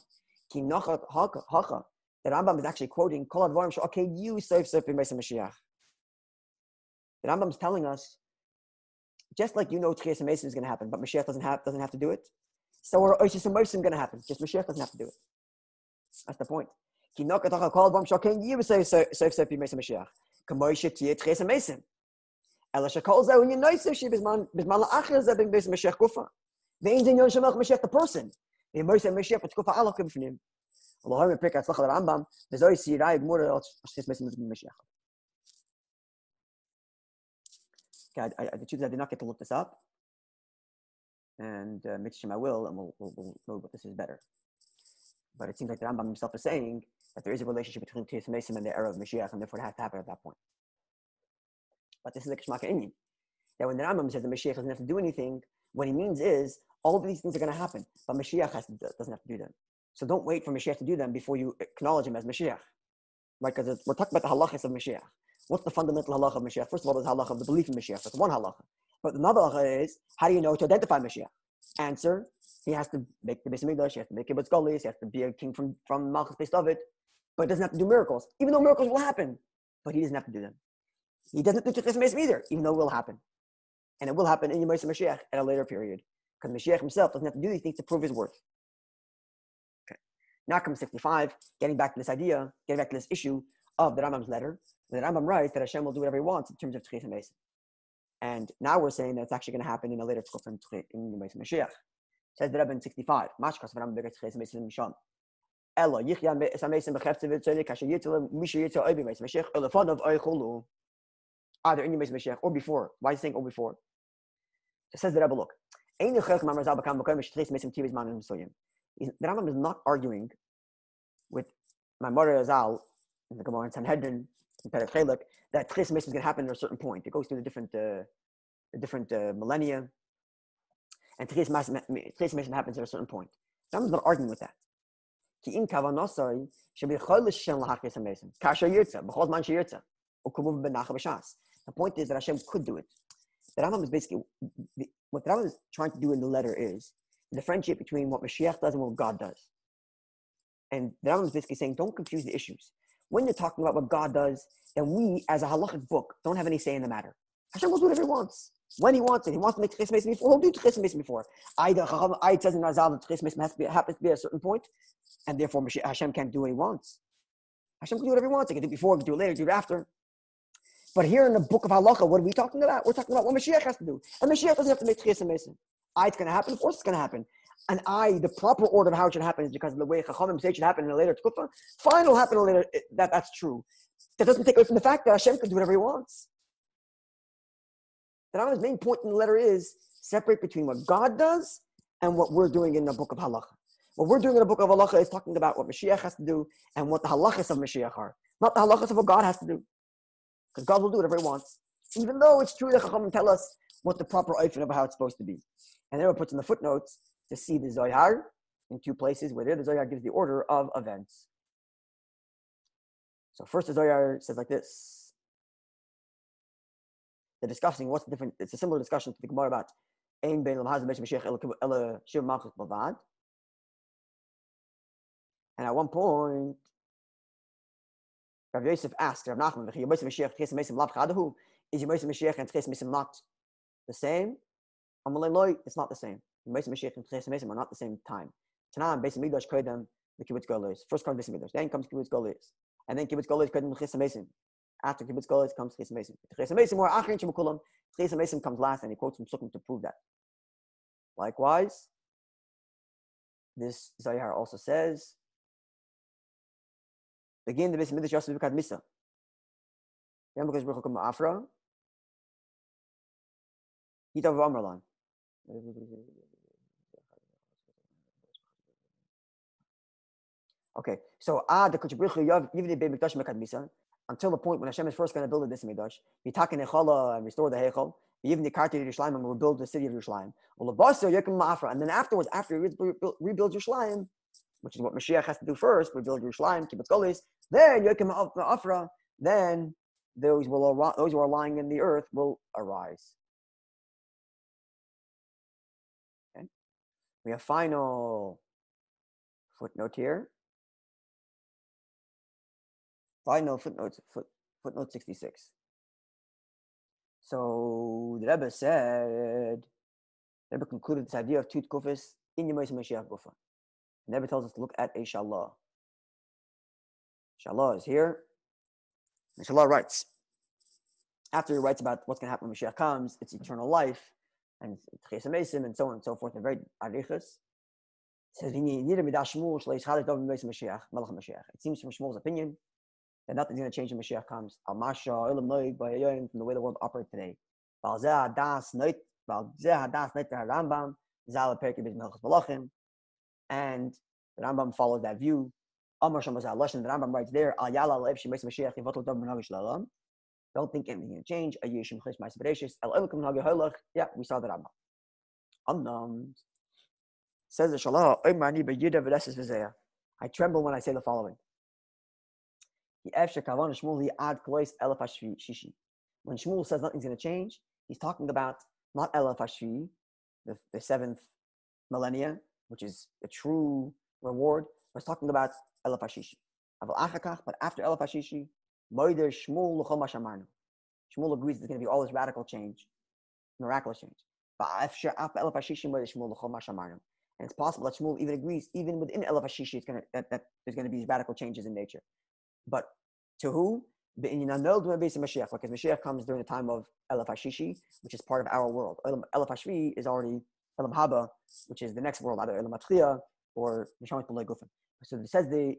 S1: Hacha. The Rambam is actually quoting Okay, you Seif Seif Mashiach. The Rambam is telling us just like you know Tchias Mason is going to happen, but Mashiach doesn't have doesn't have to do it. So are Oishis Mason going to happen? Just Mashiach doesn't have to do it. That's the point. Un yinoyse shi Okay, I, I, the truth is I did not get to look this up. And uh, Mitzvah I will, and we'll, we'll, we'll know what this is better. But it seems like the Rambam himself is saying that there is a relationship between Tiyas Mason and the era of Mashiach, and therefore it has to happen at that point. But this is the Kishmaka Inyan. That when the Rambam says the Mashiach doesn't have to do anything, what he means is all of these things are going to happen, but Mashiach has to, doesn't have to do them. So don't wait for Mashiach to do them before you acknowledge him as Mashiach. Right? Because we're talking about the halachas of Mashiach. What's the fundamental halacha of Mashiach? First of all, there's halacha of the belief in Mashiach. That's one halacha. But another halacha is, how do you know to identify Mashiach? Answer, he has to make the Beis Hamikdash, he has to make kibbutz golis, he has to be a king from, from Malchus based of it, but he doesn't have to do miracles, even though miracles will happen. But he doesn't have to do them. He doesn't do Tikkun Mesim either, even though it will happen. And it will happen in Yemais Mashiach at a later period. Because Mashiach himself doesn't have to do these things to prove his worth. Okay. Now comes 65, getting back to this idea, getting back to this issue of the Rambam's letter. The Rambam writes that Hashem will do whatever he wants in terms of Tchis and And now we're saying that it's actually going to happen in a later Tchuf in Yemais Mashiach. Says the Rebbe in 65. Mashkas Rambam begat Tchis Mesim Misham. Ella Yichya Samesim Bechefte Vitzodik Asher Yitzel Misha Yitzel Obi Meis Mashiach Elefon of Oichulu. Either in Yemais Mashiach or before. Why is he saying or before? It says the Rebbe, look. The Rambam is not arguing with my mother Azal in the Gemara in Sanhedrin that Tchis is going to happen at a certain point. It goes through the different, uh, the different uh, millennia, and Mason happens at a certain point. I'm not arguing with that. The point is that Hashem could do it. The Rambam is basically what the Rambam is trying to do in the letter is differentiate between what Mashiach does and what God does. And the Rambam is basically saying, don't confuse the issues. When you're talking about what God does, then we, as a halachic book, don't have any say in the matter. Hashem will do whatever he wants. When he wants it, he wants to make Tchis Mason before, he'll do Tchis Mason before. I, I says in Razal that Tchis Mason has to be, happens to be at a certain point, and therefore Hashem can't do what he wants. Hashem can do whatever he wants. He can do it before, he can do it later, do it after. But here in the book of Halacha, what are we talking about? We're talking about what Mashiach has to do. And Mashiach doesn't have to make Tchis Mason. I, it's going to happen. Of course it's going to happen and I, the proper order of how it should happen is because of the way Chachamim say it should happen in a later tkufa. Fine, it'll happen later. That, that's true. That doesn't take away from the fact that Hashem can do whatever he wants. The Rambam's main point in the letter is separate between what God does and what we're doing in the book of Halacha. What we're doing in the book of Halacha is talking about what Mashiach has to do and what the halachas of Mashiach are, not the halachas of what God has to do. Because God will do whatever he wants. Even though it's true that Chachamim tell us what the proper oifen of how it's supposed to be. And then it puts in the footnotes to see the Zohar in two places where the Zohar gives the order of events. So first the Zohar says like this. They're discussing what's the different, it's a similar discussion to the Gemara about Ein Ela Shir Bavad. And at one point, Rav Yosef asked Rav Nachman, "V'chi Yosef Mashiach Tchias Mesim Lav Chadahu?" Is Yosef Mashiach and Tchias Mesim not the same? Amalei Loi, it's not the same. Yosef Mashiach and Tchias Mesim are not the same time. Tanam Beis Mikdash Kodem the Kibbutz Golos. First comes Beis Mikdash, then comes Kibbutz Golos, and then Kibbutz Golos Kodem Tchias Mesim. After Kibbutz Golos comes Tchias Mesim. Tchias Mesim or Achin Shemakulam. Tchias Mesim comes last, and he quotes from Sukkim to prove that. Likewise, this Zohar also says, begin the Beis Mikdash Yosef B'Kad Misa. Then because Baruch Hu Afra, Yitav Amrlan. Okay, so ah the Kuchibrichu Yav Yivni Be Ah, Mikdash Mekad Misa until the point when Hashem is first going to build this Mikdash, Yitakin Echala and restore the Hechel, Yivni Karti Yerushalayim and rebuild the city of Yerushalayim. And then afterwards, after he rebuilds Yerushalayim, which is what Mashiach has to do first, rebuild Yerushalayim, Kibbutz Golis, then Yokim Afra, then those will those who are lying in the earth will arise. Okay. We have final footnote here. Final footnote foot, footnote 66. So the Rebbe said, the Rebbe concluded this idea of two kufis in Yemais Mashiach Gufa. The Rebbe tells us to look at a Shalah. Shalah is here. in Shalah writes, after he writes about what's going to happen when Mashiach comes, it's eternal life, and Tchesamesim, and so on and so forth, and very arichas. says, It seems from Shmuel's opinion that nothing's going to change when Mashiach comes. Al Masha, Ilam Noig, from the way the world operates today. And the Rambam follows that view. Amar Shamazah Lashon, the Rambam writes there, Al Yala Lev Shemesh Mashiach Yivatul Dov Menagish. Don't think anything can change. Ayishim Chish Ma'is Bereshis. El Elikum Nagi Holach. Yeah, we saw the Rambam. Amnam. Says the Shalah. I tremble when I say the following. When Shmuel says nothing's going to change, he's talking about not Elef the, the seventh millennia, which is a true reward. He's talking about Elef Hashishi. But after Elef Hashishi, Shmuel agrees there's going to be all this radical change, miraculous change. And it's possible that Shmuel even agrees, even within Elef that, that there's going to be these radical changes in nature. But to who? Because Mashiach comes during the time of Elef Hashishi, which is part of our world. Elef Hashvi is already Elam Haba, which is the next world, either Elam Atchia or Neshamat B'lei Gufin. So it says the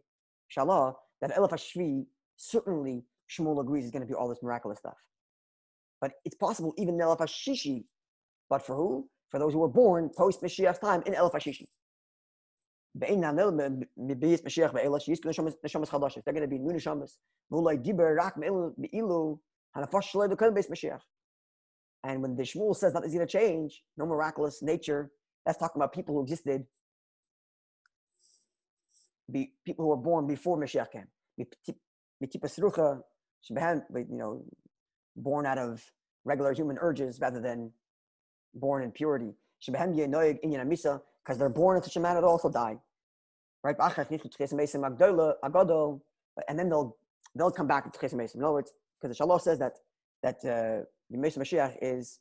S1: Shalah that Elef Hashvi certainly Shmuel agrees is going to be all this miraculous stuff. But it's possible even in Elef Hashishi, but for who? For those who were born post Mashiach's time in They're going to be new neshamas. And when the Shmuel says that is going to change, no miraculous nature, that's talking about people who existed, be, people who were born before Mashiach came. You know, born out of regular human urges rather than born in purity. Because they're born in such a manner to also die. Right? And then they'll they'll come back to Tches In other words, because the Shalom says that that uh, the Mesa Mashiach is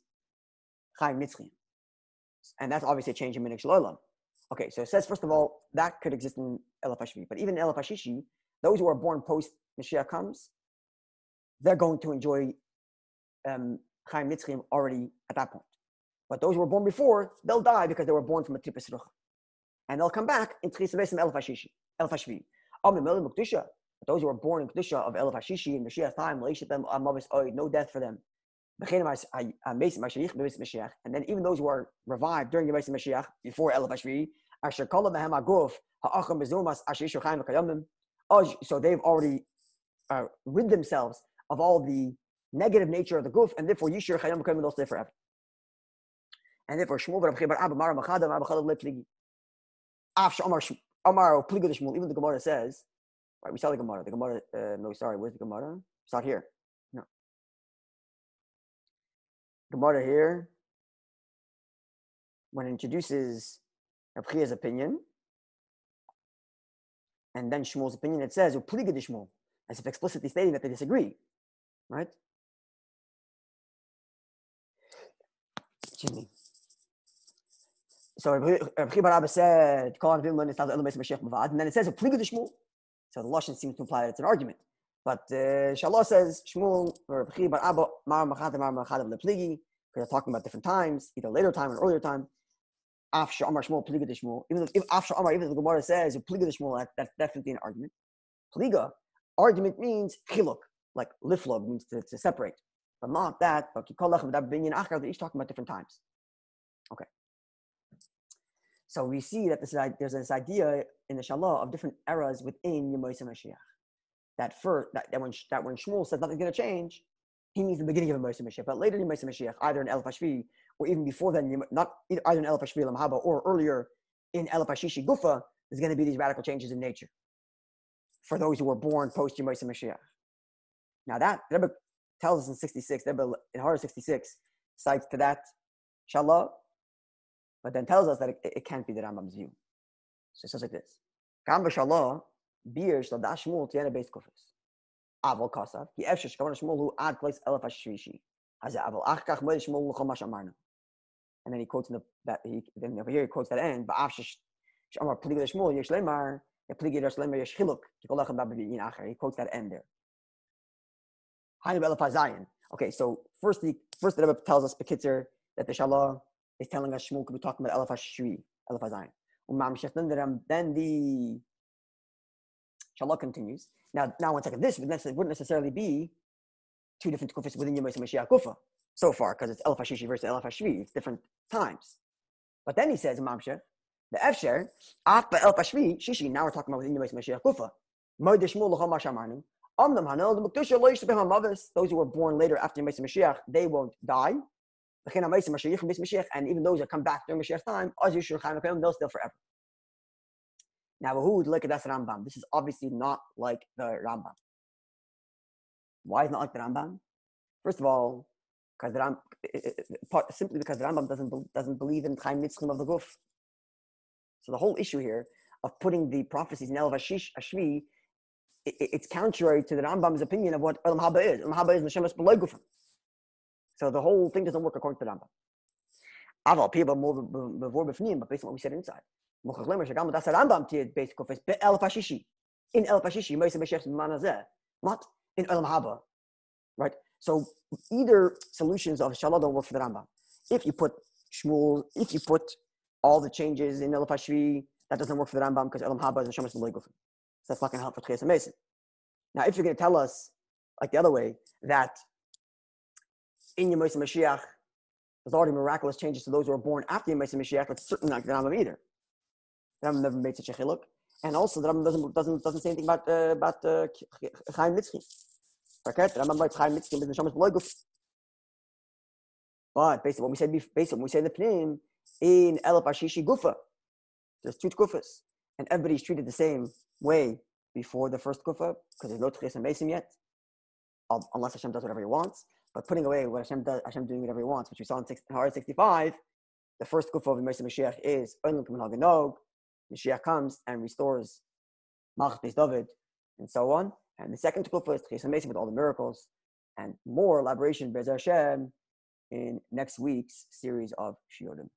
S1: Chaim Nitzchim. And that's obviously a change in Minik Shalom. Okay, so it says, first of all, that could exist in Hashishi. But even in Hashishi, those who are born post Mashiach comes, they're going to enjoy um, Chaim Nitzchim already at that point. But those who were born before, they'll die because they were born from a Tippus Ruch. And they'll come back in Tchis Vesim Elef Hashishi, Elef Hashvi. Those who were born in Kedusha of Elef Hashishi in Mashiach's time, them no death for them. And then even those who are revived during the Mashiach, before Elef Hashvi, so they've already uh, rid themselves of all the negative nature of the goof, and therefore Yishir Chayam Kaim will stay forever. And therefore Shmuel Rav Chibar Abba Mara Machadam Abba Chadav Lepligi. Afsh Amar Amar Pliga Shmuel. Even the Gemara says, right? We saw the Gemara. The Gemara. Uh, no, sorry. Where's the Gemara? It's not here. No. Gemara here, when it introduces Rav Chia's opinion, and then Shmuel's opinion, it says Upliga Shmuel. as if explicitly stating that they disagree, right? Excuse me. So Rabbi Barabba said, "Kol Anvim is Elam Mashiach Mavad," and then it says a pliga de Shmuel. So the lashon seems to imply that it's an argument. But uh, Shalah says Shmuel or Rabbi Barabba Mar Machad Mar Machad of the. Because they're talking about different times, either later time or earlier time. After Amar Shmuel Pliga de Shmuel. Even if after Amar, even if the Gemara says Pliga de Shmuel, that, that's definitely an argument. Pliga argument means chiluk, like liflog means to, to separate, but not that. But they're each talking about different times. Okay. So we see that this, there's this idea in the Shalah of different eras within Yemois Mashiach. That first, that, that when that when Shmuel says nothing's going to change, he means the beginning of Yemois Mashiach. But later in Yemois Mashiach, either in El Pashvi or even before then, not either in El Pashvi Lamhaba or earlier in El Fashishi Gufa, there's going to be these radical changes in nature for those who were born post Yemois Mashiach. Now that Rebbe tells us in 66, Rebbe in Horror 66 cites to that Shalah but then tells us that it, it can't be the Rambam's view. So it says like this: Gam b'shalom bir shladash shmul tiyana beis kufis. Aval kasav ki efshe shkavan shmul hu ad kleis elef hashrishi. Haze aval achkach moed shmul luchom mash amarna. And then he quotes in the that he then over here he quotes that end. But after shamar pligid shmul yesh lemar pligid shlemar yesh chiluk tikolachem babiyin acher. He quotes that end there. Hainu elef hazayin. Okay, so first the first the Rebbe tells us Bekitzer that the Shalah is telling us Shmuel could be talking about Elif HaShri, Elif HaZayin. Then the Shalah continues. Now, now one second. This wouldn't necessarily be two different kufas within Yom Mashiach Kufa so far, because it's Elif HaShishi versus Elif HaShri. It's different times. But then he says, Mamshech, the Efsher, Akba Elif HaShri, Shishi, now we're talking about within Yom Mashiach Kufa. Those who were born later after Yom Mashiach, they won't die. And even those that come back during Mashiach's time, they'll still forever. Now, who would look at that's Rambam? This is obviously not like the Rambam. Why is it not like the Rambam? First of all, because the Rambam, simply because the Rambam doesn't doesn't believe in time mitzvah of the guf. So the whole issue here of putting the prophecies in El Vashish Ashvi, it's contrary to the Rambam's opinion of what Elam Haba is. Elam Haba is Neshemas Beloy Gufim. So the whole thing doesn't work according to the Rambam. Aval people more before befnim, but based on what we said inside. That's a Rambam tiyad basic of El Pashishi. In El Pashishi, Moshe Beshef's manazeh, not in El Mahaba. Right? So either solutions of Shalah don't work for the Rambam. If you put Shmuel, if you put all the changes in El Pashvi, that doesn't work for the Rambam because El Mahaba is a Shemesh Beloy So that's not going to help for Tchias Mason. Now, if you're going to tell us, like the other way, that in Yemais Mashiach, there's already miraculous changes to those who are born after Yemais Mashiach. That's certainly not Rambam either. The Rambam never made such a chiluk. And also, the Rambam doesn't, doesn't, doesn't say anything about, uh, about uh, Chaim Mitzchi. Okay? The Rambam writes Chaim Mitzchi, the Shamas Beloiguf. But basically, what we said, based on what we said in the Pnim, in El Pashishi Gufa, there's two Gufas. And everybody's treated the same way before the first Gufa, because there's no Tchias and Mason yet, unless Hashem does whatever he wants. But putting away what Hashem does, Hashem doing whatever he wants, which we saw in, in 65, the first kufa of the Mashiach is Mashiach comes and restores Malchus David, and so on. And the second kufa is Chis Mason with all the miracles and more elaboration, Bez Hashem, in next week's series of Shiurim.